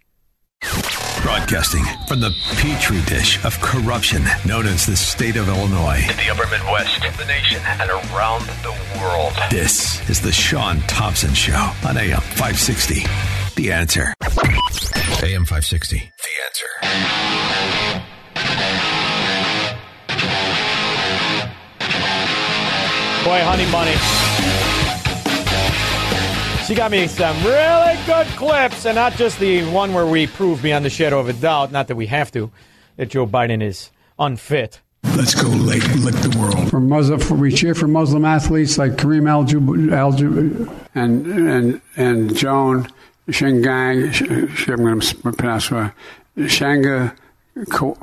Broadcasting from the petri dish of corruption known as the state of Illinois. In the upper Midwest, the nation, and around the world. This is the Shaun Thompson Show on AM 560. The answer. AM 560. The answer. Boy, honey bunny. She got me some really good clips, and not just the one where we prove beyond the shadow of a doubt, not that we have to, that Joe Biden is unfit Let's go lick, lick the world. For Muslim, for, we cheer for Muslim athletes like Kareem Al Al and and and Joan Shengang. Sh- I'm going to pronounce right. Shanga. Ko-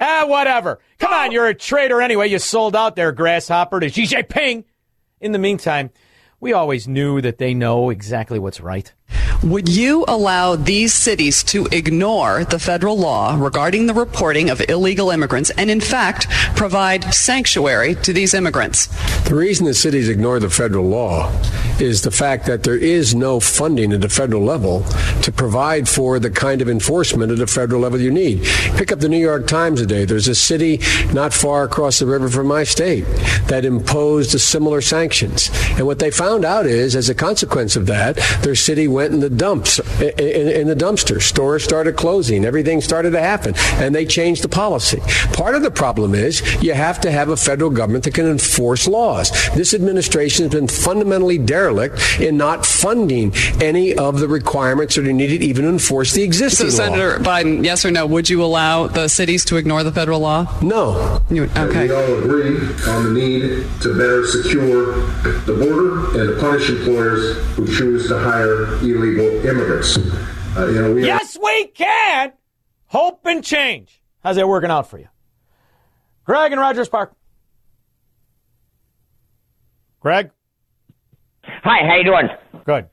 Ah, whatever. Come on, you're a traitor anyway. You sold out there, grasshopper, to Xi Jinping. In the meantime, we always knew that they know exactly what's right. Would you allow these cities to ignore the federal law regarding the reporting of illegal immigrants and, in fact, provide sanctuary to these immigrants? The reason the cities ignore the federal law is the fact that there is no funding at the federal level to provide for the kind of enforcement at the federal level you need. Pick up the New York Times today. There's a city not far across the river from my state that imposed similar sanctions. And what they found out is, as a consequence of that, their city went in the dumps, in, in, the dumpster. Stores started closing. Everything started to happen. And they changed the policy. Part of the problem is you have to have a federal government that can enforce laws. This administration has been fundamentally derelict in not funding any of the requirements that are needed even enforce the existing so, law. Senator Biden, yes or no, would you allow the cities to ignore the federal law? No. You, okay. We all agree on the need to better secure the border and to punish employers who choose to hire illegal immigrants. Uh, you know, we yes, we can. Hope and change. How's that working out for you? Greg and Rogers Park. Greg? Hi, how you doing? Good.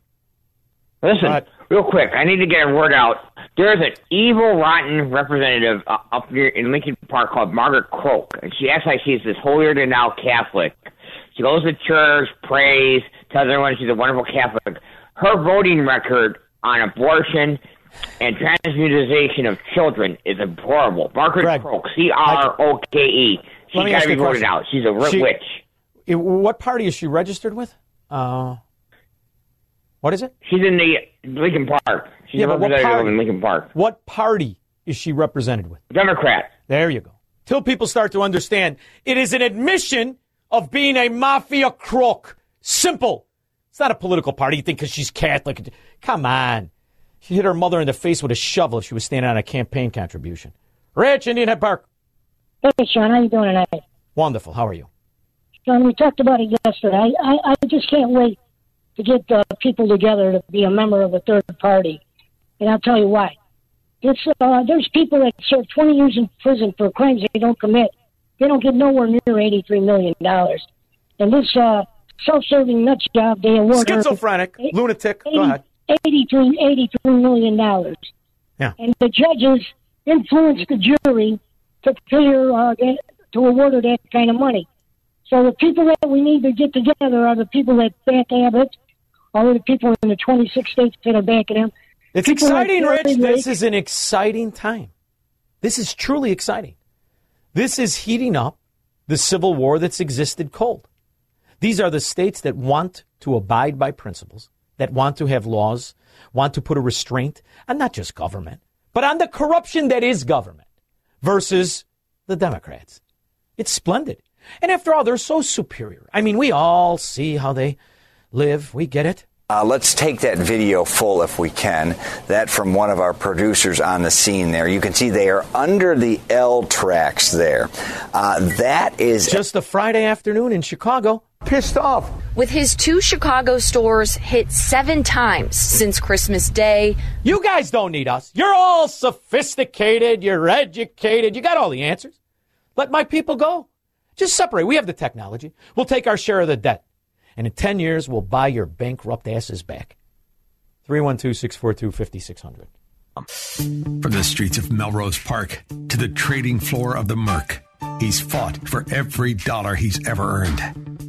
Listen, real quick, I need to get a word out. There's an evil, rotten representative uh, up here in Lincoln Park called Margaret Croke, and she acts like she's this holier than thou Catholic. She goes to church, prays, tells everyone she's a wonderful Catholic. Her voting record on abortion and transmutation of children is deplorable. Margaret Croke, C R O K E. She's me got to be voted question. out. She's a real She- witch. Eh, What party is she registered with? Uh, what is it? She's in the Lincoln Park. She's Yeah, a but what representative party? in Lincoln Park. What party is she represented with? Democrat. There you go. Till people start to understand, it is an admission of being a mafia crook. Simple. It's not a political party. You think because she's Catholic. Come on. She hit her mother in the face with a shovel if she was standing on a campaign contribution. Rich, Indian Head Park. Hey, Shaun, how you doing tonight? Wonderful. How are you? Shaun, we talked about it yesterday. I, I, I just can't wait to get uh, people together to be a member of a third party, and I'll tell you why. It's, uh, there's people that serve 20 years in prison for crimes they don't commit. They don't get nowhere near $83 million. And this uh, self-serving nut job, they award her Schizophrenic, lunatic. Go ahead. 83, $83 million. Yeah. And the judges influenced the jury to pay her, uh, to award her that kind of money. So the people that we need to get together are the people that back Abbott, or the people in the 26 states that are backing him. It's People exciting, Gary Rich. This is an exciting time. This is truly exciting. This is heating up the civil war that's existed cold. These are the states that want to abide by principles, that want to have laws, want to put a restraint on not just government, but on the corruption that is government versus the Democrats. It's splendid. And after all, they're so superior. I mean, we all see how they live. We get it. Uh, let's take that video full if we can. That from one of our producers on the scene there. You can see they are under the L tracks there. Uh, that is just a Friday afternoon in Chicago. Pissed off. With his two Chicago stores hit seven times since Christmas Day. You guys don't need us. You're all sophisticated. You're educated. You got all the answers. Let my people go. Just separate. We have the technology. We'll take our share of the debt. And in 10 years, we'll buy your bankrupt asses back. 312 642 5600. From the streets of Melrose Park to the trading floor of the Merc, he's fought for every dollar he's ever earned.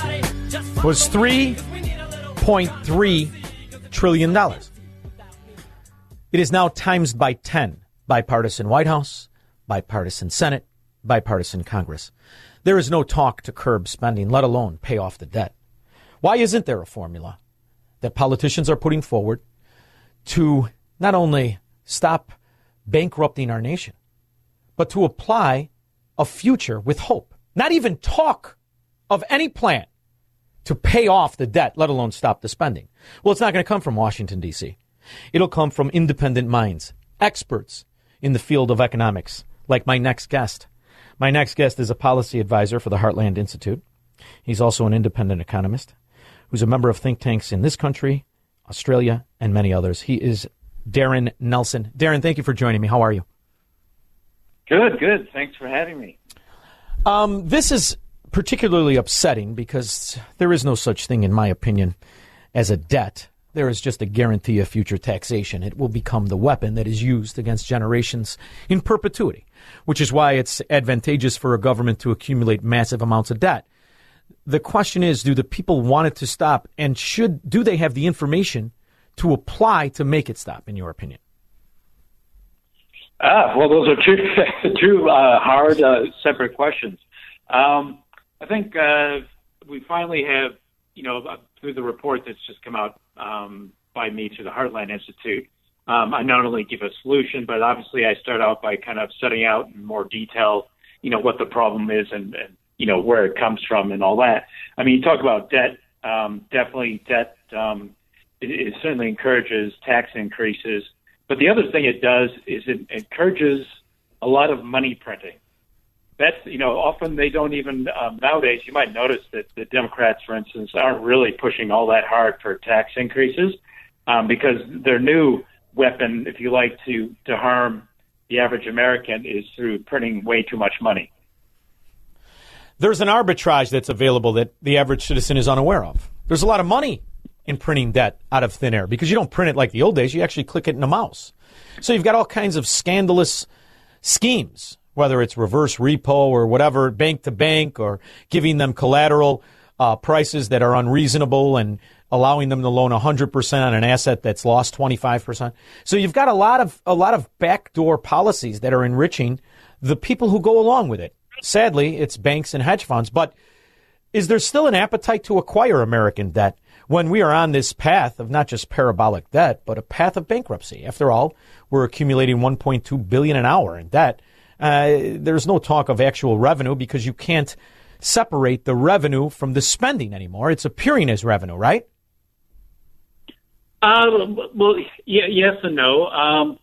was $3.3 trillion. It is now times by 10. Bipartisan White House, bipartisan Senate, bipartisan Congress. There is no talk to curb spending, let alone pay off the debt. Why isn't there a formula that politicians are putting forward to not only stop bankrupting our nation, but to apply a future with hope? Not even talk of any plan to pay off the debt, let alone stop the spending. Well, it's not going to come from Washington, D.C. It'll come from independent minds, experts in the field of economics, like my next guest. My next guest is a policy advisor for the Heartland Institute. He's also an independent economist who's a member of think tanks in this country, Australia, and many others. He is Darren Nelson. Darren, thank you for joining me. How are you? Good, good. Thanks for having me. Um, this is particularly upsetting because there is no such thing, in my opinion, as a debt. There is just a guarantee of future taxation. It will become the weapon that is used against generations in perpetuity, which is why it's advantageous for a government to accumulate massive amounts of debt. The question is, do the people want it to stop and should, do they have the information to apply to make it stop, in your opinion? Ah, well, those are two, two uh, hard, uh, separate questions. Um, I think uh, we finally have, you know, uh, through the report that's just come out um, by me to the Heartland Institute, um, I not only give a solution, but obviously I start out by kind of setting out in more detail, you know, what the problem is and, and you know where it comes from and all that. I mean, you talk about debt. Um, definitely, debt um, it, it certainly encourages tax increases. But the other thing it does is it encourages a lot of money printing that's you know often they don't even um, nowadays. You might notice that the Democrats, for instance, aren't really pushing all that hard for tax increases um, because their new weapon, if you like, to to harm the average American is through printing way too much money. There's an arbitrage that's available that the average citizen is unaware of. There's a lot of money in printing debt out of thin air because you don't print it like the old days. You actually click it in a mouse. So you've got all kinds of scandalous schemes whether it's reverse repo or whatever, bank to bank, or giving them collateral uh, prices that are unreasonable and allowing them to loan 100% on an asset that's lost 25%. So you've got a lot of a lot of backdoor policies that are enriching the people who go along with it. Sadly, it's banks and hedge funds, but is there still an appetite to acquire American debt when we are on this path of not just parabolic debt, but a path of bankruptcy? After all, we're accumulating 1.2 billion an hour in debt uh, there's no talk of actual revenue because you can't separate the revenue from the spending anymore. It's appearing as revenue, right? Uh, well, yeah, yes and no. Um,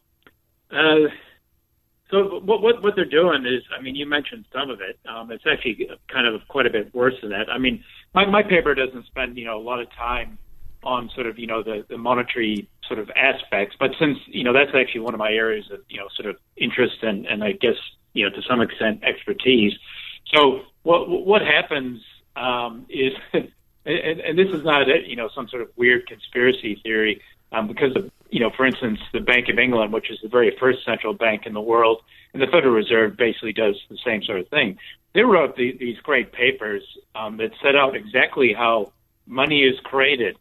uh, so what, what what they're doing is, I mean, you mentioned some of it. Um, it's actually kind of quite a bit worse than that. I mean, my my paper doesn't spend you know a lot of time on sort of you know the, the monetary sort of aspects. But since you know that's actually one of my areas of you know sort of interest and and I guess you know to some extent expertise. So what what happens um, is, and, and this is not you know some sort of weird conspiracy theory um, because you know for instance the Bank of England, which is the very first central bank in the world, and the Federal Reserve basically does the same sort of thing. They wrote the, these great papers um, that set out exactly how money is created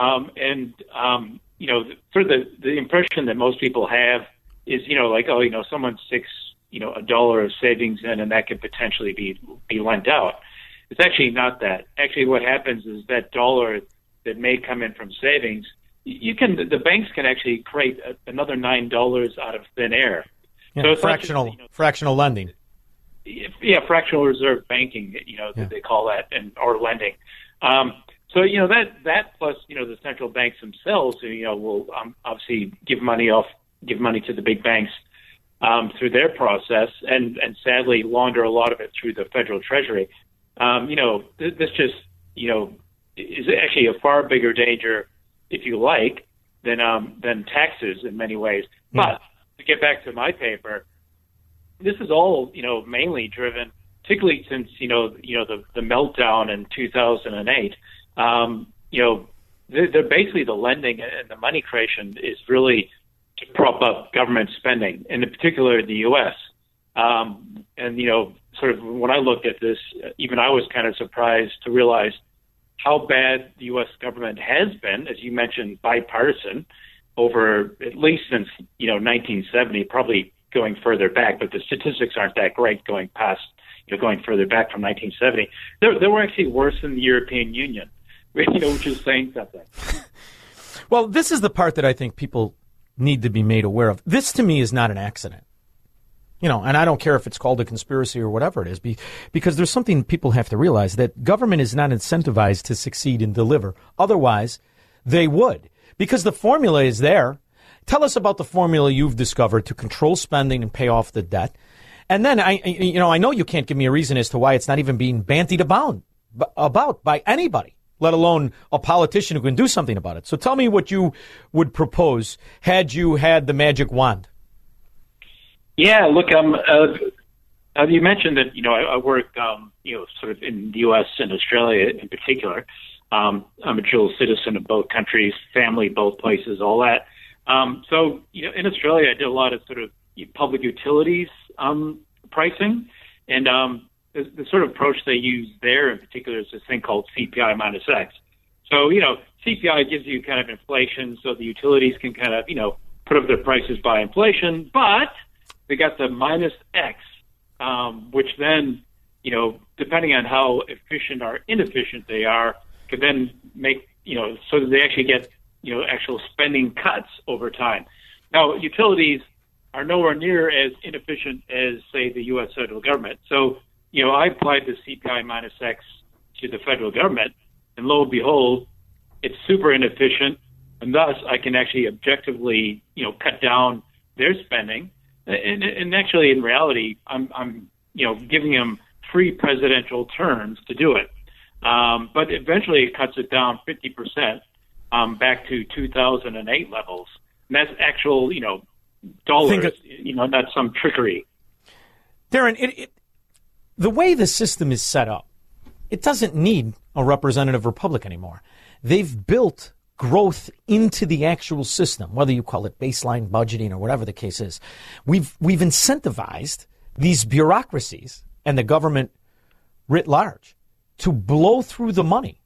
um, and um, you know, for the the impression that most people have is, you know, like oh, you know, someone sticks, you know, a dollar of savings in, and that could potentially be be lent out. It's actually not that. Actually, what happens is that dollar that may come in from savings, you can the banks can actually create a, another nine dollars out of thin air. Yeah, so fractional just, you know, fractional lending. Yeah, fractional reserve banking, you know, yeah. they call that, and or lending. Um, so you know that that plus you know the central banks themselves you know will um, obviously give money off give money to the big banks um, through their process and and sadly launder a lot of it through the federal treasury. Um, you know th- this just you know is actually a far bigger danger if you like than um, than taxes in many ways. Yeah. But to get back to my paper, this is all you know mainly driven, particularly since you know you know the the meltdown in 2008 um, you know, they're, they're basically the lending and the money creation is really to prop up government spending, and in particular the U.S. Um, and you know, sort of when I looked at this, even I was kind of surprised to realize how bad the U.S. government has been, as you mentioned, bipartisan over at least since you know 1970, probably going further back, but the statistics aren't that great going past, going further back from 1970. They, they were actually worse than the European Union, know, which is saying something. Well, this is the part that I think people need to be made aware of. This to me is not an accident. You know, and I don't care if it's called a conspiracy or whatever it is, be, because there's something people have to realize that government is not incentivized to succeed and deliver. Otherwise, they would, because the formula is there. Tell us about the formula you've discovered to control spending and pay off the debt. And then I, you know, I know you can't give me a reason as to why it's not even being bantied about, about by anybody, let alone a politician who can do something about it. So tell me what you would propose had you had the magic wand. Yeah, look, um, uh, uh, you mentioned that you know I, I work, um, you know, sort of in the U.S. and Australia in particular. Um, I'm a dual citizen of both countries, family both places, all that. Um, so, you know, in Australia, I did a lot of sort of public utilities um, pricing, and um, the, the sort of approach they use there in particular is this thing called CPI minus X. So, you know, CPI gives you kind of inflation, so the utilities can kind of, you know, put up their prices by inflation, but they got the minus X, um, which then, you know, depending on how efficient or inefficient they are, could then make, you know, so that they actually get, you know, actual spending cuts over time. Now, utilities are nowhere near as inefficient as, say, the U.S. federal government. So, you know, I applied the CPI minus X to the federal government, and lo and behold, it's super inefficient, and thus I can actually objectively, you know, cut down their spending. And, and actually, in reality, I'm, I'm, you know, giving them free presidential terms to do it. Um, but eventually it cuts it down 50% um, back to 2008 levels. And that's actual, you know, dollars, Think you know, not some trickery. Darren, it, it, the way the system is set up, it doesn't need a representative republic anymore. They've built growth into the actual system, whether you call it baseline budgeting or whatever the case is. We've we've incentivized these bureaucracies and the government writ large to blow through the money.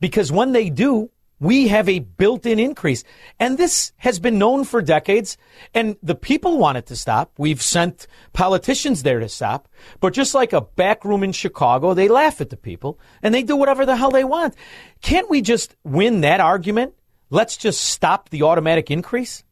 Because when they do, we have a built-in increase. And this has been known for decades and the people want it to stop. We've sent politicians there to stop. But just like a back room in Chicago, they laugh at the people and they do whatever the hell they want. Can't we just win that argument? Let's just stop the automatic increase.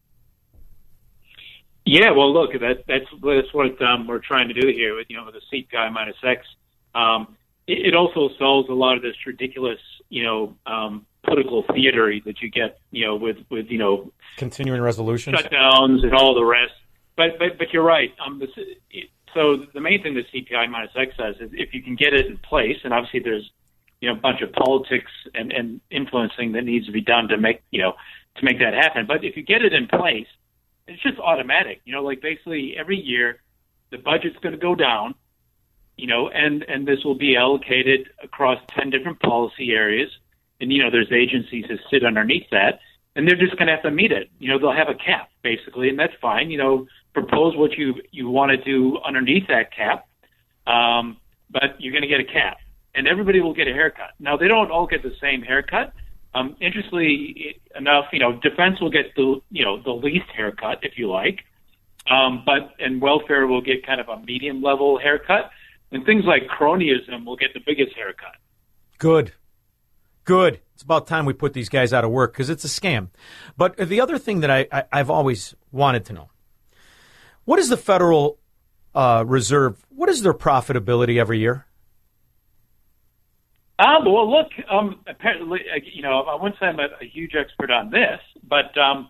Yeah, well, look, that, that's that's what um, we're trying to do here with you know with the CPI minus X. Um, it, it also solves a lot of this ridiculous, you know, um, political theater that you get, you know, with with you know Continuing resolutions. shutdowns and all the rest. But but but you're right. Um, this, so the main thing that CPI minus X says is if you can get it in place, and obviously there's you know a bunch of politics and, and influencing that needs to be done to make you know to make that happen. But if you get it in place, it's just automatic. You know, like basically every year the budget's going to go down. You know, and and this will be allocated across ten different policy areas, and you know there's agencies that sit underneath that, and they're just going to have to meet it. You know, they'll have a cap basically, and that's fine. You know, propose what you you want to do underneath that cap, um, but you're going to get a cap, and everybody will get a haircut. Now they don't all get the same haircut. Um, interestingly enough, you know, defense will get the you know the least haircut if you like, um, but and welfare will get kind of a medium level haircut, and things like cronyism will get the biggest haircut. Good. Good. It's about time we put these guys out of work because it's a scam. But the other thing that I, I, I've always wanted to know what is the Federal uh, Reserve? What is their profitability every year? Um, well, look, um, apparently, uh, you know, I wouldn't say I'm a, a huge expert on this, but um,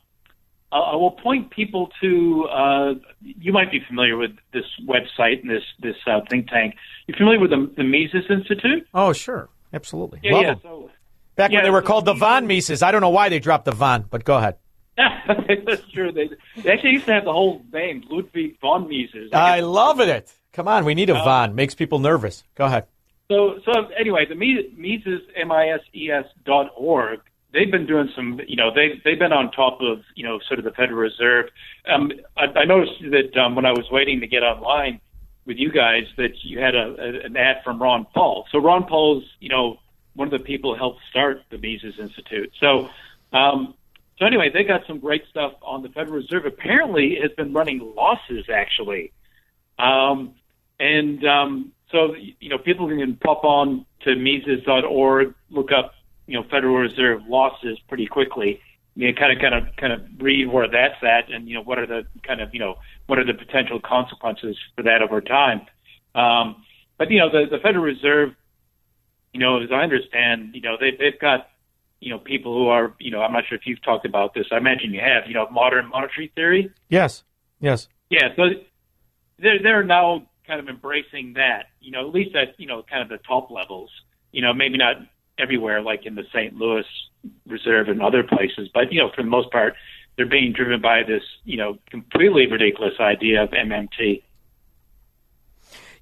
I, I will point people to. Uh, you might be familiar with this website and this this uh, think tank. You familiar with the, the Mises Institute? Oh, sure, absolutely. Yeah, Love yeah. them. So, Back yeah, when they were called the Von Mises. I don't know why they dropped the Von, but go ahead. that's true. They, they actually used to have the whole name Ludwig von Mises. I love it. Come on, we need a Uh, Von. Makes people nervous. Go ahead. So, so anyway, the Mises, Mises, M-I-S-E-S dot org, they've been doing some, you know, they, they've been on top of, you know, sort of the Federal Reserve. Um, I, I noticed that um, when I was waiting to get online with you guys that you had a, a, an ad from Ron Paul. So Ron Paul's, you know, one of the people who helped start the Mises Institute. So, um, so anyway, they got some great stuff on the Federal Reserve. Apparently, has been running losses actually, um, and um, so you know people can pop on to Mises.org, look up you know Federal Reserve losses pretty quickly. You know, kind of kind of kind of read where that's at, and you know what are the kind of you know what are the potential consequences for that over time. Um, but you know the the Federal Reserve, you know as I understand, you know they've they've got you know people who are you know I'm not sure if you've talked about this. I imagine you have. You know modern monetary theory. Yes. Yes. Yeah, so they're they're now kind of embracing that, you know, at least at you know kind of the top levels. You know, maybe not everywhere like in the St. Louis Reserve and other places, but you know, for the most part, they're being driven by this you know completely ridiculous idea of MMT.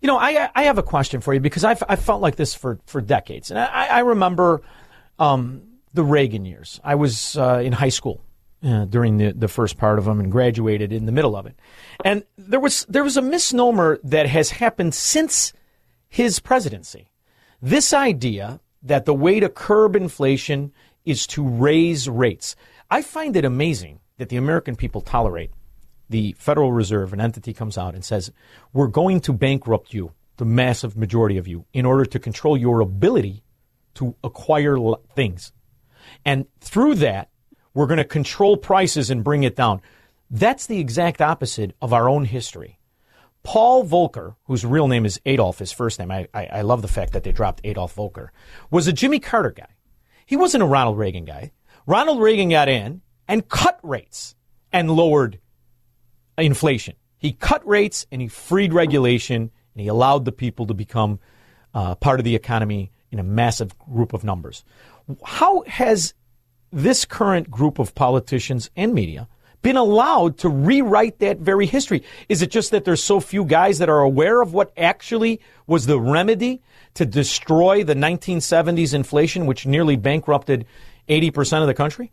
You know, I I have a question for you because I've I felt like this for for decades, and I, I remember um, the Reagan years. I was uh, in high school uh, during the, the first part of them and graduated in the middle of it. And there was there was a misnomer that has happened since his presidency. This idea that the way to curb inflation is to raise rates. I find it amazing that the American people tolerate the Federal Reserve, an entity comes out and says, We're going to bankrupt you, the massive majority of you, in order to control your ability to acquire things. And through that, we're going to control prices and bring it down. That's the exact opposite of our own history. Paul Volcker, whose real name is Adolf, his first name, I, I, I, love the fact that they dropped Adolf Volcker, was a Jimmy Carter guy. He wasn't a Ronald Reagan guy. Ronald Reagan got in and cut rates and lowered inflation. He cut rates and he freed regulation and he allowed the people to become uh, part of the economy in a massive group of numbers. How has this current group of politicians and media been allowed to rewrite that very history? Is it just that there's so few guys that are aware of what actually was the remedy to destroy the 1970s inflation, which nearly bankrupted 80% of the country?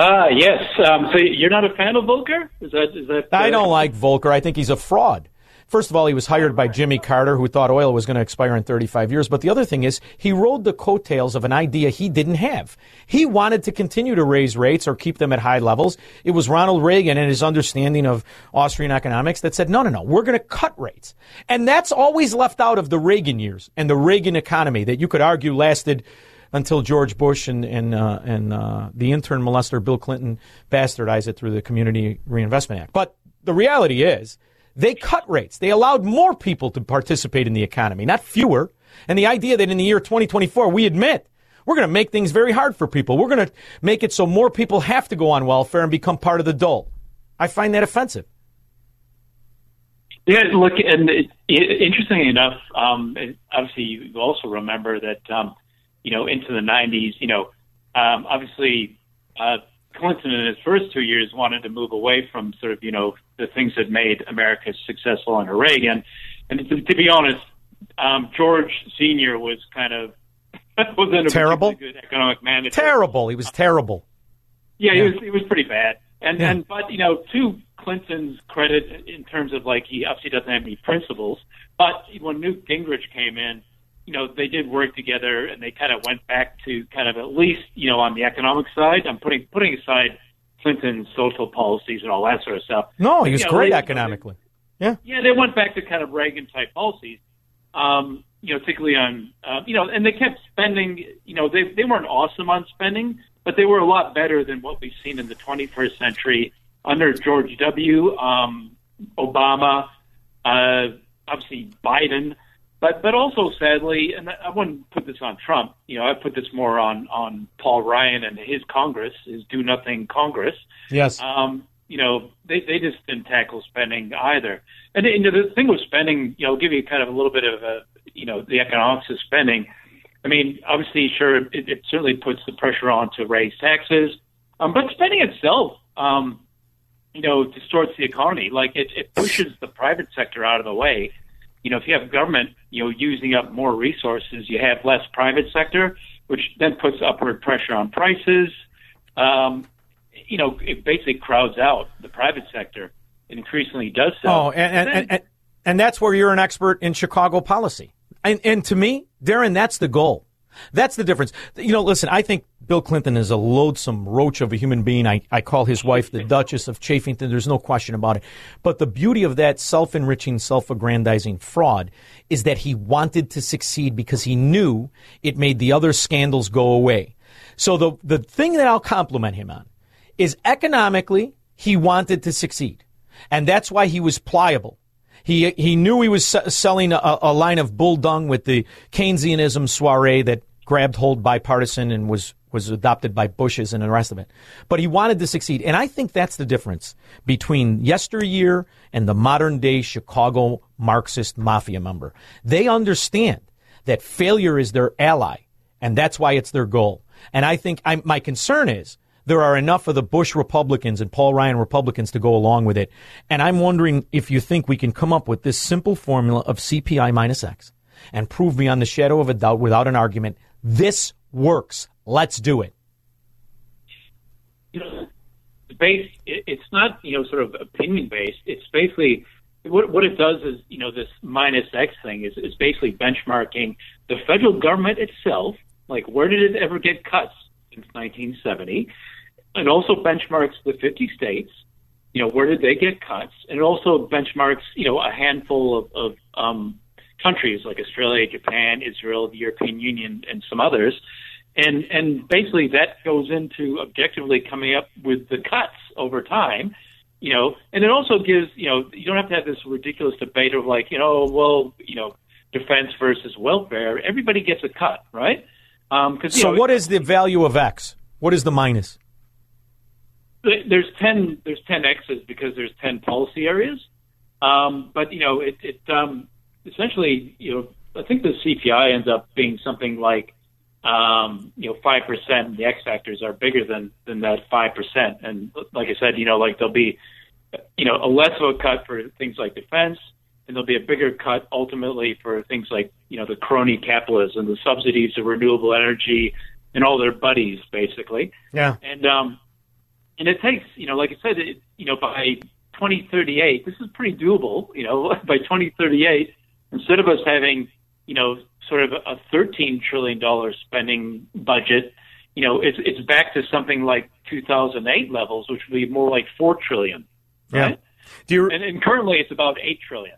Ah, uh, yes. Um, so you're not a fan of Volcker? Is that is that? Uh... I don't like Volcker. I think he's a fraud. First of all, he was hired by Jimmy Carter, who thought oil was going to expire in 35 years. But the other thing is, he rode the coattails of an idea he didn't have. He wanted to continue to raise rates or keep them at high levels. It was Ronald Reagan and his understanding of Austrian economics that said, no, no, no, we're going to cut rates. And that's always left out of the Reagan years and the Reagan economy that you could argue lasted until George Bush and and uh, and uh, the intern molester Bill Clinton bastardized it through the Community Reinvestment Act. But the reality is they cut rates. They allowed more people to participate in the economy, not fewer. And the idea that in the year 2024, we admit we're going to make things very hard for people. We're going to make it so more people have to go on welfare and become part of the dole. I find that offensive. Yeah, look, and it, it, interestingly enough, um, obviously you also remember that, um, you know, into the 90s, you know, um, obviously uh, Clinton in his first two years wanted to move away from sort of, you know, the things that made America successful under Reagan. And to, to be honest, um, George Senior was kind of wasn't a terrible good economic manager. Terrible. He was terrible. Yeah, he was. He was pretty bad. And yeah. and but you know, to Clinton's credit in terms of like he obviously doesn't have any principles. But when Newt Gingrich came in, you know, they did work together and they kind of went back to kind of at least you know on the economic side. I'm putting putting aside Clinton's social policies and all that sort of stuff. No, he was you know, great they, economically. Yeah. Yeah, they went back to kind of Reagan type policies. Um, you know, particularly on uh, you know, and they kept spending. You know, they they weren't awesome on spending, but they were a lot better than what we've seen in the 21st century under George W. Um, Obama, uh, obviously Biden. But but also sadly, and I wouldn't put this on Trump. You know, I put this more on on Paul Ryan and his Congress, his do nothing Congress. Yes. Um, you know, they they just didn't tackle spending either. And, and the thing with spending, you know, I'll give you kind of a little bit of a you know the economics of spending. I mean, obviously, sure, it, it certainly puts the pressure on to raise taxes, um, but spending itself, um, you know, distorts the economy. Like it, it pushes the private sector out of the way you know, if you have government, you know, using up more resources, you have less private sector, which then puts upward pressure on prices. Um, you know, it basically crowds out the private sector. It increasingly does so. Oh, and and, and, and, and that's where you're an expert in Chicago policy. And, and to me, Darren, that's the goal. That's the difference. You know, listen, I think Bill Clinton is a loathsome roach of a human being. I, I call his wife the Duchess of Chafington. There's no question about it. But the beauty of that self enriching, self aggrandizing fraud is that he wanted to succeed because he knew it made the other scandals go away. So the, the thing that I'll compliment him on is economically, he wanted to succeed. And that's why he was pliable. He, he knew he was selling a, a line of bull dung with the Keynesianism soiree that grabbed hold bipartisan and was was adopted by Bushes and the rest of it. But he wanted to succeed. And I think that's the difference between yesteryear and the modern day Chicago Marxist mafia member. They understand that failure is their ally, and that's why it's their goal. And I think I'm, my concern is there are enough of the Bush Republicans and Paul Ryan Republicans to go along with it. And I'm wondering if you think we can come up with this simple formula of CPI minus X and prove beyond the shadow of a doubt without an argument this works. Let's do it. You know. It's not you know sort of opinion based. It's basically what what it does is you know this minus X thing is is basically benchmarking the federal government itself. Like where did it ever get cuts since 1970? It also benchmarks the 50 states. You know where did they get cuts? And it also benchmarks you know a handful of, of um, countries like Australia, Japan, Israel, the European Union, and some others. And and basically that goes into objectively coming up with the cuts over time, you know. And it also gives you know you don't have to have this ridiculous debate of like you know well you know defense versus welfare. Everybody gets a cut, right? Um, cause, so know, what is the value of X? What is the minus? There's ten. There's ten X's because there's ten policy areas. Um, but you know, it, it um, essentially, you know, I think the CPI ends up being something like, um, you know, five percent. The X factors are bigger than than that five percent. And like I said, you know, like there'll be, you know, a less of a cut for things like defense, and there'll be a bigger cut ultimately for things like, you know, the crony capitalism, the subsidies of renewable energy, and all their buddies, basically. Yeah. And um, and it takes, you know, like I said, it, you know, by 2038, this is pretty doable. You know, by 2038 instead of us having, you know, sort of a $13 trillion spending budget, you know, it's, it's back to something like 2008 levels, which would be more like 4 trillion. Right? Yeah. Do you, and, and currently it's about 8 trillion.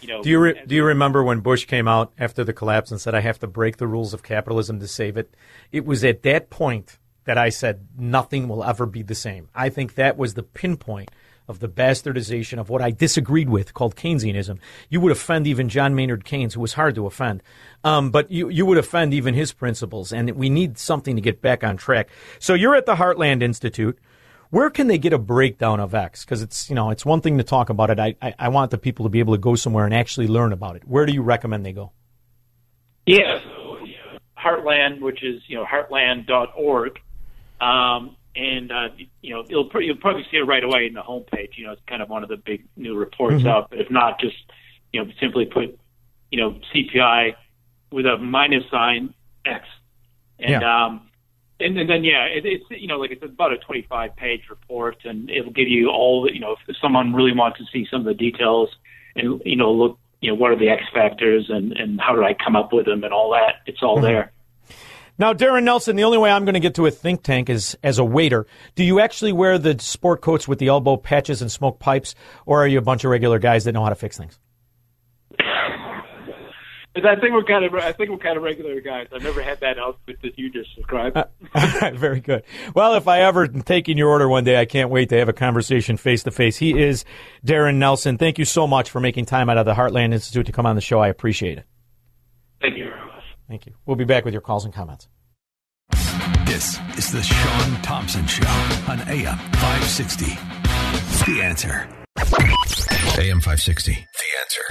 You know, do you re- do you remember when Bush came out after the collapse and said, "I have to break the rules of capitalism to save it"? It was at that point that I said nothing will ever be the same. I think that was the pinpoint of the bastardization of what I disagreed with called Keynesianism. You would offend even John Maynard Keynes, who was hard to offend. Um, but you, you would offend even his principles. And we need something to get back on track. So you're at the Heartland Institute. Where can they get a breakdown of X? Because it's, you know, it's one thing to talk about it. I, I, I want the people to be able to go somewhere and actually learn about it. Where do you recommend they go? Yeah, Heartland, which is, you know, heartland.org. Um, and uh, you know you'll you'll probably see it right away in the homepage. You know, it's kind of one of the big new reports Mm-hmm. out. But if not, just you know, simply put, you know, CPI with a minus sign X, and Yeah. um, and, and then yeah, it, it's you know, like it's about a 25 page report, and it'll give you all the, you know, if someone really wants to see some of the details, and you know, look, you know, what are the X factors, and and how did I come up with them, and all that. It's all Mhm. there. Now, Darren Nelson, the only way I'm going to get to a think tank is as a waiter. Do you actually wear the sport coats with the elbow patches and smoke pipes, or are you a bunch of regular guys that know how to fix things? I think we're kind of I think we're kind of regular guys. I've never had that outfit that you just described. Uh, all right, very good. Well, if I ever take in your order one day, I can't wait to have a conversation face to face. He is Darren Nelson. Thank you so much for making time out of the Heartland Institute to come on the show. I appreciate it. Thank you. Thank you. We'll be back with your calls and comments. This is the Shaun Thompson Show on AM 560. The answer. AM 560. The answer.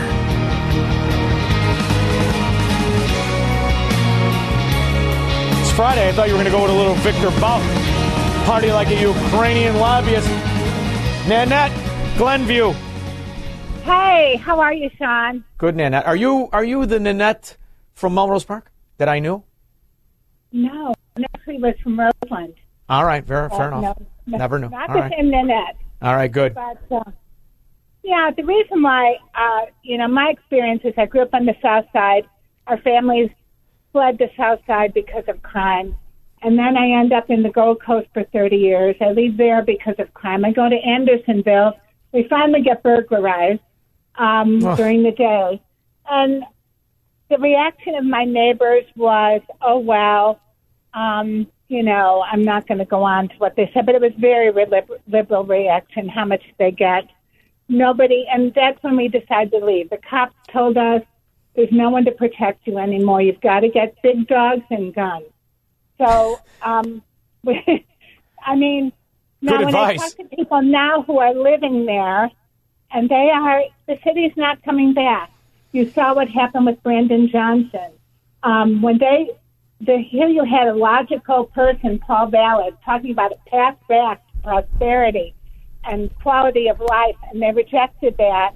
It's Friday. I thought you were going to go with a little Viktor Bout. Party like a Ukrainian lobbyist. Nanette, Glenview. Hey, how are you, Shaun? Good, Nanette. Are you are you the Nanette from Melrose Park that I knew? No, actually was from Roseland. All right, fair, fair Uh, enough. no, no, Never knew. Not All the right. same Nanette. All right, good. But uh, yeah, the reason why, uh, you know, my experience is I grew up on the South Side. Our families fled the South Side because of crime. And then I end up in the Gold Coast for 30 years. I leave there because of crime. I go to Andersonville. We finally get burglarized um, during the day. And the reaction of my neighbors was, oh, well, um, you know, I'm not going to go on to what they said, but it was very lib- liberal reaction, how much they get. Nobody, and that's when we decided to leave. The cops told us there's no one to protect you anymore. You've got to get big dogs and guns. So, um, we, I mean, now Good when I advice. talk to people now who are living there, and they are, the city's not coming back. You saw what happened with Brandon Johnson. Um, when they, the, here you had a logical person, Paul Vallas, talking about a path back to prosperity and quality of life, and they rejected that.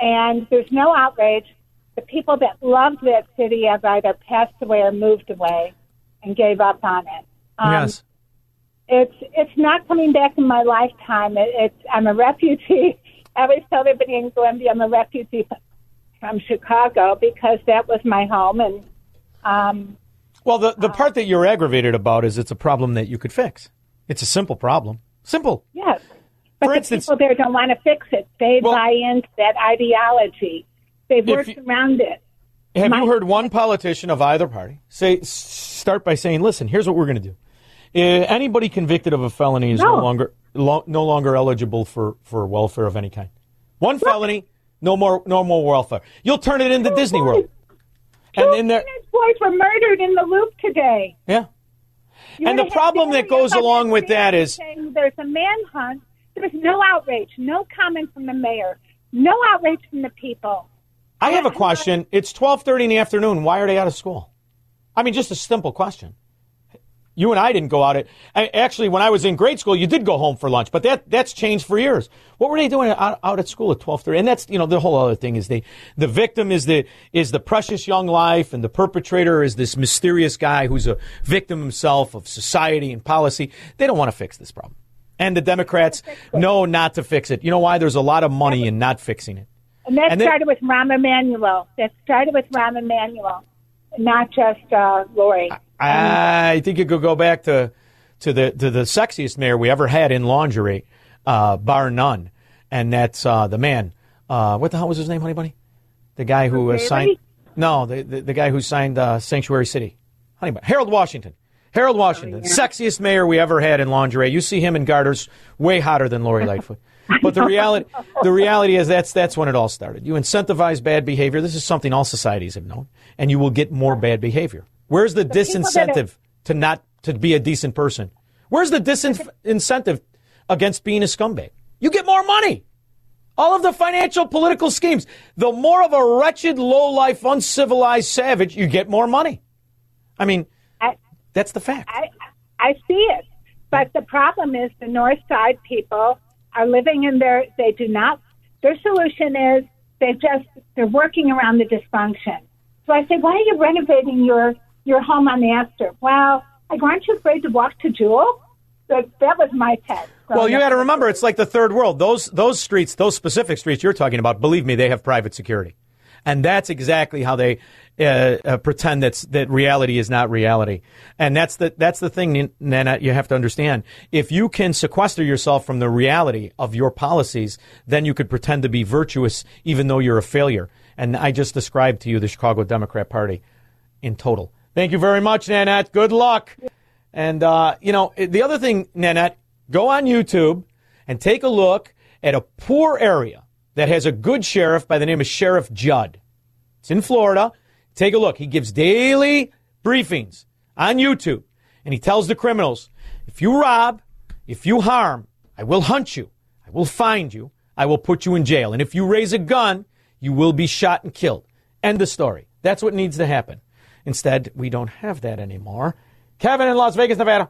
And there's no outrage. The people that loved that city have either passed away or moved away and gave up on it. Um, yes. It's it's not coming back in my lifetime. It, it's I'm a refugee. I always tell everybody in Columbia I'm a refugee from Chicago because that was my home, and um, Well, the, the part that you're aggravated about is it's a problem that you could fix. It's a simple problem. Simple. yes. But For the instance- people there don't want to fix it. They buy into that ideology. They've worked you- around it. Have My- you heard one politician of either party say start by saying, "Listen, here's what we're going to do. Uh, anybody convicted of a felony is no, No. longer lo- no longer eligible for, for welfare of any kind. One felony, no more no more welfare. You'll turn it into Disney World. And in there, Teenage boys were murdered in the loop today. yeah. You And the problem that goes along with that is saying there's a manhunt. There was no outrage, no comment from the mayor, no outrage from the people. I have a question. It's twelve thirty in the afternoon. Why are they out of school? I mean, just a simple question. You and I didn't go out at. I, actually, when I was in grade school, you did go home for lunch, but that that's changed for years. What were they doing out, out at school at twelve thirty? And that's you know the whole other thing is they the victim is the is the precious young life, and the perpetrator is this mysterious guy who's a victim himself of society and policy. They don't want to fix this problem, and the Democrats know not to fix it. You know why? There's a lot of money in not fixing it. And that And then- started with Rahm Emanuel. That started with Rahm Emanuel, not just uh, Lori. I think you could go back to to the to the sexiest mayor we ever had in lingerie, uh, bar none, and that's uh, the man. Uh, what the hell was his name, Honey Bunny? The guy who uh, signed. No, the, the the guy who signed uh, Sanctuary City, Honey Bunny. Harold Washington. Harold Washington, sexiest mayor we ever had in lingerie. You see him in garters, way hotter than Lori Lightfoot. But the reality, the reality is that's that's when it all started. You incentivize bad behavior. This is something all societies have known, and you will get more bad behavior. Where's the, that disincentive to not to be a decent person? Where's the disincentive against being a scumbag? You get more money. All of the financial political schemes. The more of a wretched, low-life, uncivilized savage, you get more money. I mean, I, that's the fact. I, I see it. But the problem is the North Side people are living in their, they do not, their solution is they just, they're working around the dysfunction. So I say, why are you renovating your, your home on the Astor? Well, like, aren't you afraid to walk to Jewel? That, that was my test. Well, you got to remember, it's like the third world. Those those streets, those specific streets you're talking about, believe me, they have private security, and that's exactly how they uh, uh, pretend that's that reality is not reality. And that's the that's the thing, Nana. You have to understand. If you can sequester yourself from the reality of your policies, then you could pretend to be virtuous, even though you're a failure. And I just described to you the Chicago Democrat Party in total. Thank you very much, Nanette. Good luck. And, uh, you know, the other thing, Nanette, go on YouTube and take a look at a poor area that has a good sheriff by the name of Sheriff Judd. It's in Florida. Take a look. He gives daily briefings on YouTube, and he tells the criminals if you rob, if you harm, I will hunt you, I will find you, I will put you in jail. And if you raise a gun, you will be shot and killed. End the story. That's what needs to happen. Instead, we don't have that anymore. Kevin in Las Vegas, Nevada.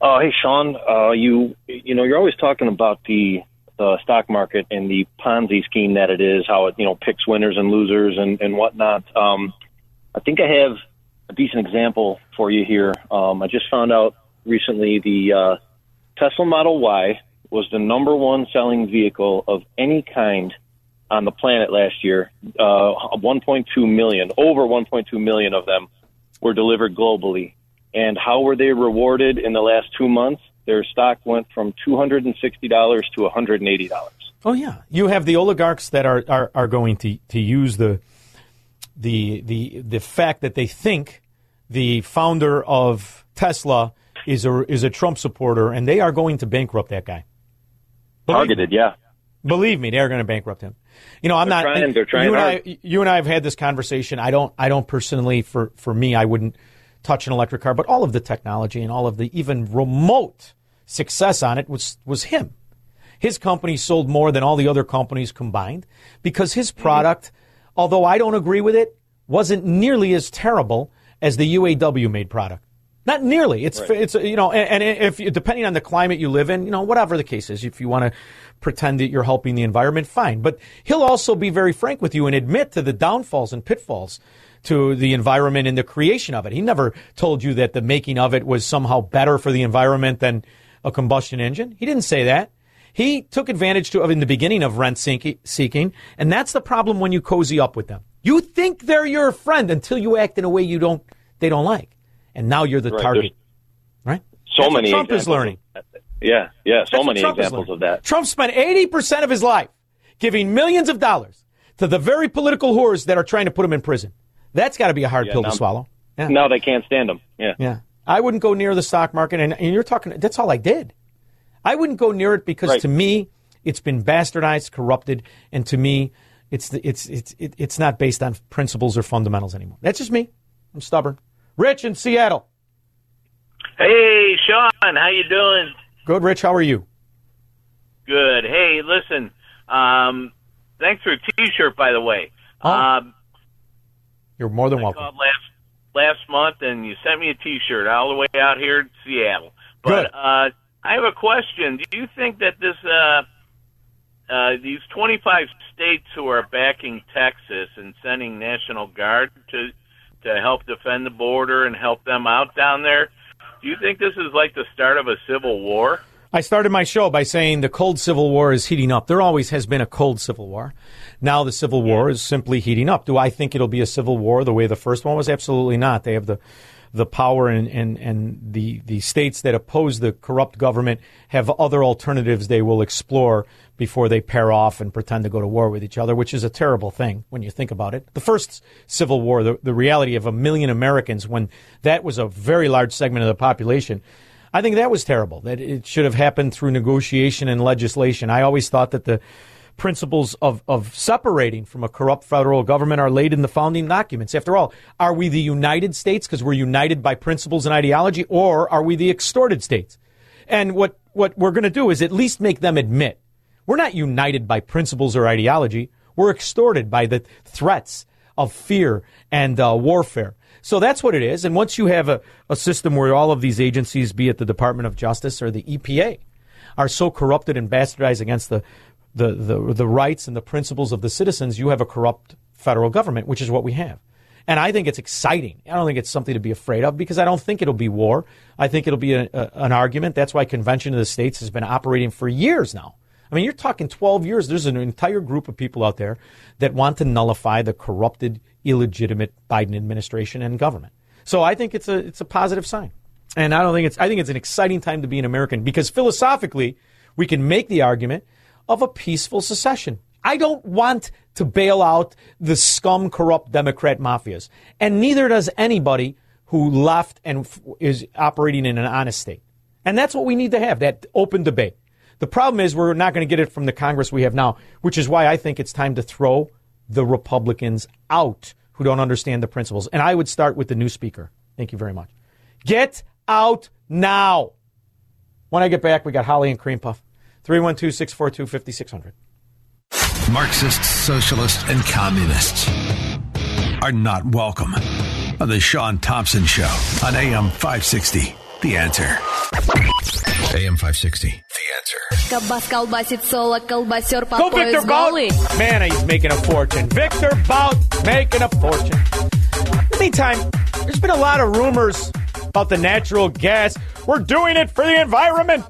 Uh, hey, Shaun, uh, you you know you're always talking about the the stock market and the Ponzi scheme that it is, how it you know picks winners and losers and and whatnot. Um, I think I have a decent example for you here. Um, I just found out recently the uh, Tesla Model Y was the number one selling vehicle of any kind on the planet last year. Uh, 1.2 million, over 1.2 million of them were delivered globally. And how were they rewarded in the last two months? Their stock went from $260 to $180. Oh yeah, you have the oligarchs that are, are, are going to, to use the the the the fact that they think the founder of Tesla is a is a Trump supporter, and they are going to bankrupt that guy. Targeted, yeah. Believe me, they're going to bankrupt him. You know, I'm They're not. trying- they're trying you and hard. I, you and I have had this conversation. I don't. I don't personally. For for me, I wouldn't touch an electric car. But all of the technology and all of the even remote success on it was was him. His company sold more than all the other companies combined because his Mm-hmm. product, although I don't agree with it, wasn't nearly as terrible as the UAW made product. Not nearly. It's Right. it's you know, and, and if depending on the climate you live in, you know, whatever the case is, if you want to pretend that you're helping the environment, fine. But he'll also be very frank with you and admit to the downfalls and pitfalls to the environment and the creation of it. He never told you that the making of it was somehow better for the environment than a combustion engine. He didn't say that. He took advantage to of in the beginning of rent seeking, and that's the problem when you cozy up with them. You think they're your friend until you act in a way you don't they don't like, and now you're the Right, target. Right? So That's many Trump is learning. Of that. Yeah, yeah, so That's many examples learning. of that. Trump spent 80% of his life giving millions of dollars to the very political whores that are trying to put him in prison. That's got to be a hard Yeah, pill now- to swallow. Yeah. Now they can't stand him. Yeah. Yeah. I wouldn't go near the stock market. And, and you're talking, that's all I did. I wouldn't go near it because Right. to me, it's been bastardized, corrupted, and to me, it's, the, it's, it's, it's not based on principles or fundamentals anymore. That's just me. I'm stubborn. Rich in Seattle. Hey, Shaun, how you doing? Good, Rich. How are you? Good. Hey, listen. Um, thanks for a T-shirt, by the way. Um, You're more than I welcome. called last last month, and you sent me a T-shirt all the way out here in Seattle. But Good. uh, I have a question. Do you think that this uh, uh, these 25 states who are backing Texas and sending National Guard to to help defend the border and help them out down there, do you think this is like the start of a civil war? I started my show by saying the cold civil war is heating up. There always has been a cold civil war. Now the civil war is simply heating up. Do I think it'll be a civil war the way the first one was? Absolutely not. They have the the power and, and, and the, the states that oppose the corrupt government have other alternatives they will explore before they pair off and pretend to go to war with each other, which is a terrible thing when you think about it. The first Civil War, the, the reality of a million Americans, when that was a very large segment of the population, I think that was terrible. That it should have happened through negotiation and legislation. I always thought that the principles of, of separating from a corrupt federal government are laid in the founding documents. After all, are we the United States because we're united by principles and ideology, or are we the extorted states? And what, what we're going to do is at least make them admit we're not united by principles or ideology. We're extorted by the threats of fear and uh, warfare. So that's what it is. And once you have a, a system where all of these agencies, be it the Department of Justice or the EPA, are so corrupted and bastardized against the, the, the, the rights and the principles of the citizens, you have a corrupt federal government, which is what we have. And I think it's exciting. I don't think it's something to be afraid of because I don't think it'll be war. I think it'll be a, a, an argument. That's why Convention of the States has been operating for years now. I mean, you're talking 12 years. There's an entire group of people out there that want to nullify the corrupted, illegitimate Biden administration and government. So I think it's a it's a positive sign. And I don't think it's I think it's an exciting time to be an American because philosophically, we can make the argument of a peaceful secession. I don't want to bail out the scum corrupt Democrat mafias. And neither does anybody who left and is operating in an honest state. And that's what we need to have, that open debate. The problem is we're not going to get it from the Congress we have now, which is why I think it's time to throw the Republicans out who don't understand the principles. And I would start with the new speaker. Thank you very much. Get out now. When I get back, we got Holly and Cream Puff. 312 642 5600. Marxists, socialists, and communists are not welcome on The Shaun Thompson Show on AM 560. The answer. AM 560. The answer. Go Viktor Bout! Man, he's making a fortune. Viktor Bout making a fortune. In the meantime, there's been a lot of rumors about the natural gas. We're doing it for the environment.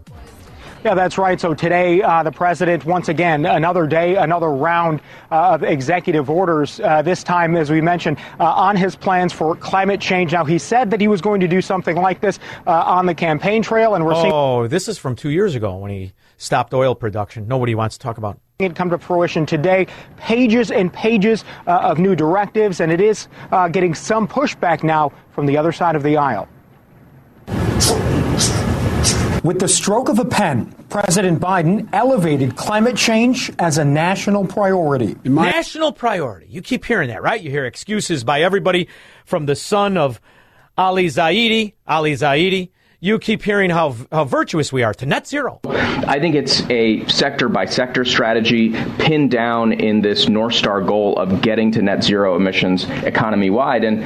Yeah, that's right. So today, uh, the president, once again, another day, another round uh, of executive orders, uh, this time, as we mentioned, uh, on his plans for climate change. Now, he said that he was going to do something like this uh, on the campaign trail, and we're seeing. Oh, this is from two years ago when he stopped oil production. Nobody wants to talk about it come to fruition today. Pages and pages uh, of new directives, and it is uh, getting some pushback now from the other side of the aisle. With the stroke of a pen, President Biden elevated climate change as a national priority. National priority. You keep hearing that, right? You hear excuses by everybody from the son of Ali Zaidi, Ali Zaidi. You keep hearing how, how virtuous we are to net zero. I think it's a sector by sector strategy pinned down in this North Star goal of getting to net zero emissions economy wide. And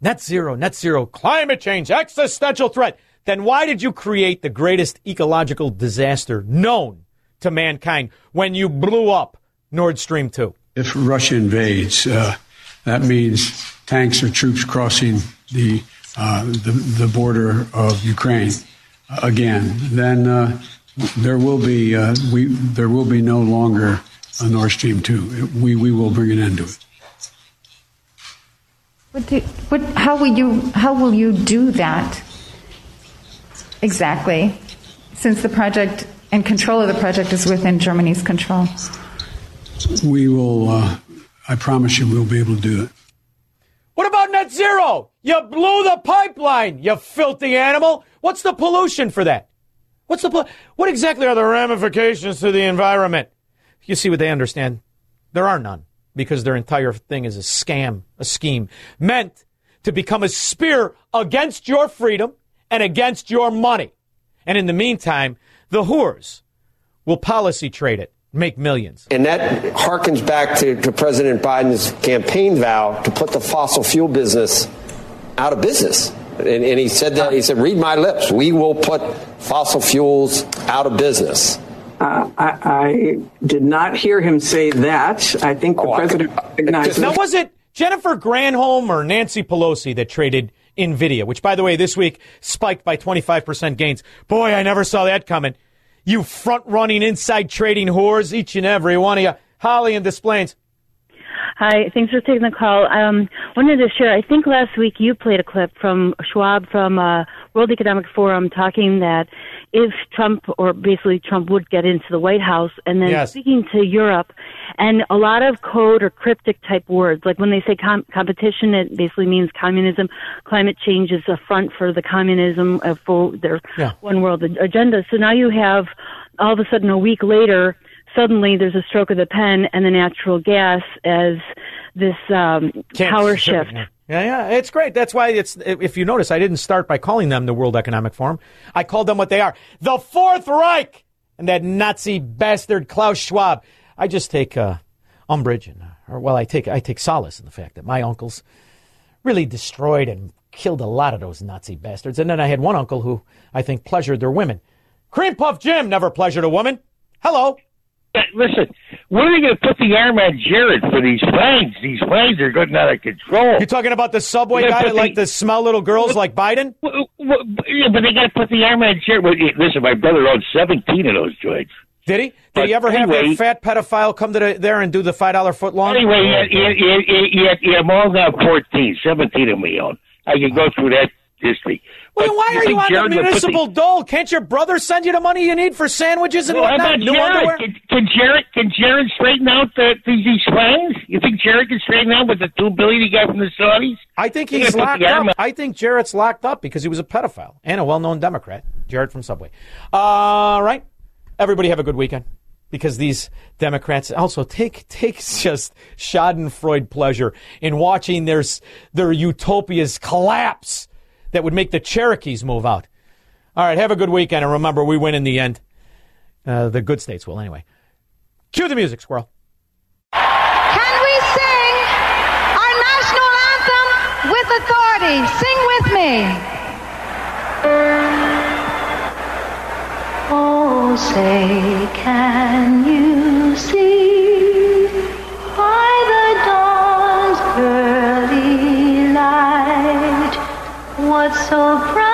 net zero, net zero, climate change, existential threat. Then why did you create the greatest ecological disaster known to mankind when you blew up Nord Stream 2? If Russia invades, uh, that means tanks or troops crossing the uh, the, the, border of Ukraine uh, again, then uh, there will be uh, we there will be no longer a Nord Stream two. We we will bring an end to it. What do, what, how will you how will you do that exactly? Since the project and control of the project is within Germany's control. We will. Uh, I promise you, we'll be able to do it. What about net zero? You blew the pipeline, you filthy animal. What's the pollution for that? What's the what exactly are the ramifications to the environment? You see what they understand? There are none because their entire thing is a scam, a scheme meant to become a spear against your freedom and against your money. And in the meantime, the whores will policy trade it make millions. And that harkens back to, to President Biden's campaign vow to put the fossil fuel business out of business. And, and, he said that, he said, read my lips, we will put fossil fuels out of business. Uh, I, I, did not hear him say that. I think the oh, president recognized. Now, was it Jennifer Granholm or Nancy Pelosi that traded NVIDIA, which, by the way, this week spiked by 25% gains? Boy, I never saw that coming. You front running inside trading whores, each and every one of you. Holly and Des Plaines. Hi, thanks for taking the call. Um, wanted to share. I think last week you played a clip from Schwab from uh, World Economic Forum talking that if Trump or basically Trump would get into the White House and then yes. speaking to Europe and a lot of code or cryptic type words like when they say com- competition it basically means communism climate change is a front for the communism uh, for their yeah. one world agenda so now you have all of a sudden a week later suddenly there's a stroke of the pen and the natural gas as this um, power shift. Yeah, yeah, it's great. That's why it's. If you notice, I didn't start by calling them the World Economic Forum. I called them what they are: the Fourth Reich and that Nazi bastard Klaus Schwab. I just take uh, umbrage and, uh, or well, I take I take solace in the fact that my uncles really destroyed and killed a lot of those Nazi bastards. And then I had one uncle who I think pleasured their women. Cream Puff Jim never pleasured a woman. Hello listen, when are they going to put the arm on Jared for these flags? These flags are getting out of control. You're talking about the subway guy that like to smell little girls like Biden? yeah, but they got to put the arm on Jared. Well, listen, my brother owned 17 of those joints. Did he? Did but he ever anyway, have a fat pedophile come to the, there and do the five dollar foot long? Anyway, yeah, yeah, yeah, yeah, yeah, I'm all now 14, 17 of me own. I can go through that history. Well, why are you on Jared the municipal the... dole? Can't your brother send you the money you need for sandwiches and well, whatnot? New underwear? Can, can, Jared can Jared straighten out the, these plans? You think Jared can straighten out with the two billion he got from the Saudis? I think he's locked up. I think Jared's locked up because he was a pedophile and a well-known Democrat. Jared from Subway. All right, everybody have a good weekend because these Democrats also take take just Schadenfreude pleasure in watching their their utopias collapse that would make the Cherokees move out. All right, have a good weekend, and remember, we win in the end. Uh, the good states will, anyway. Cue the music, squirrel. Can we sing our national anthem with authority? Sing with me. Oh, say, can you see so proudly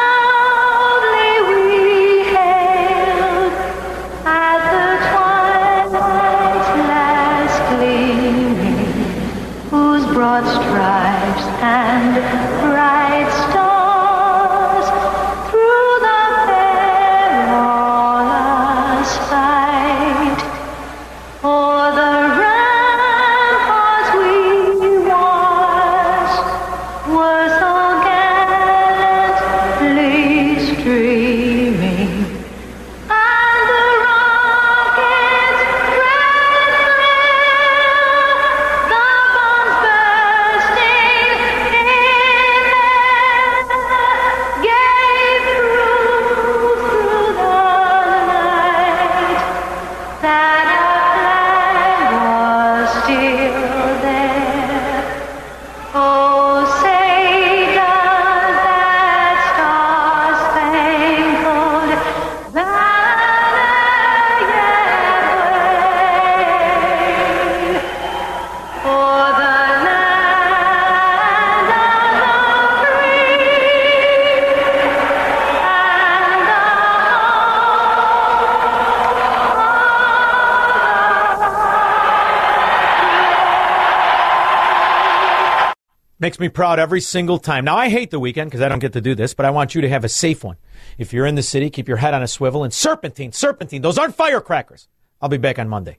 Makes me proud every single time. Now, I hate the weekend because I don't get to do this, but I want you to have a safe one. If you're in the city, keep your head on a swivel. And serpentine, serpentine, those aren't firecrackers. I'll be back on Monday.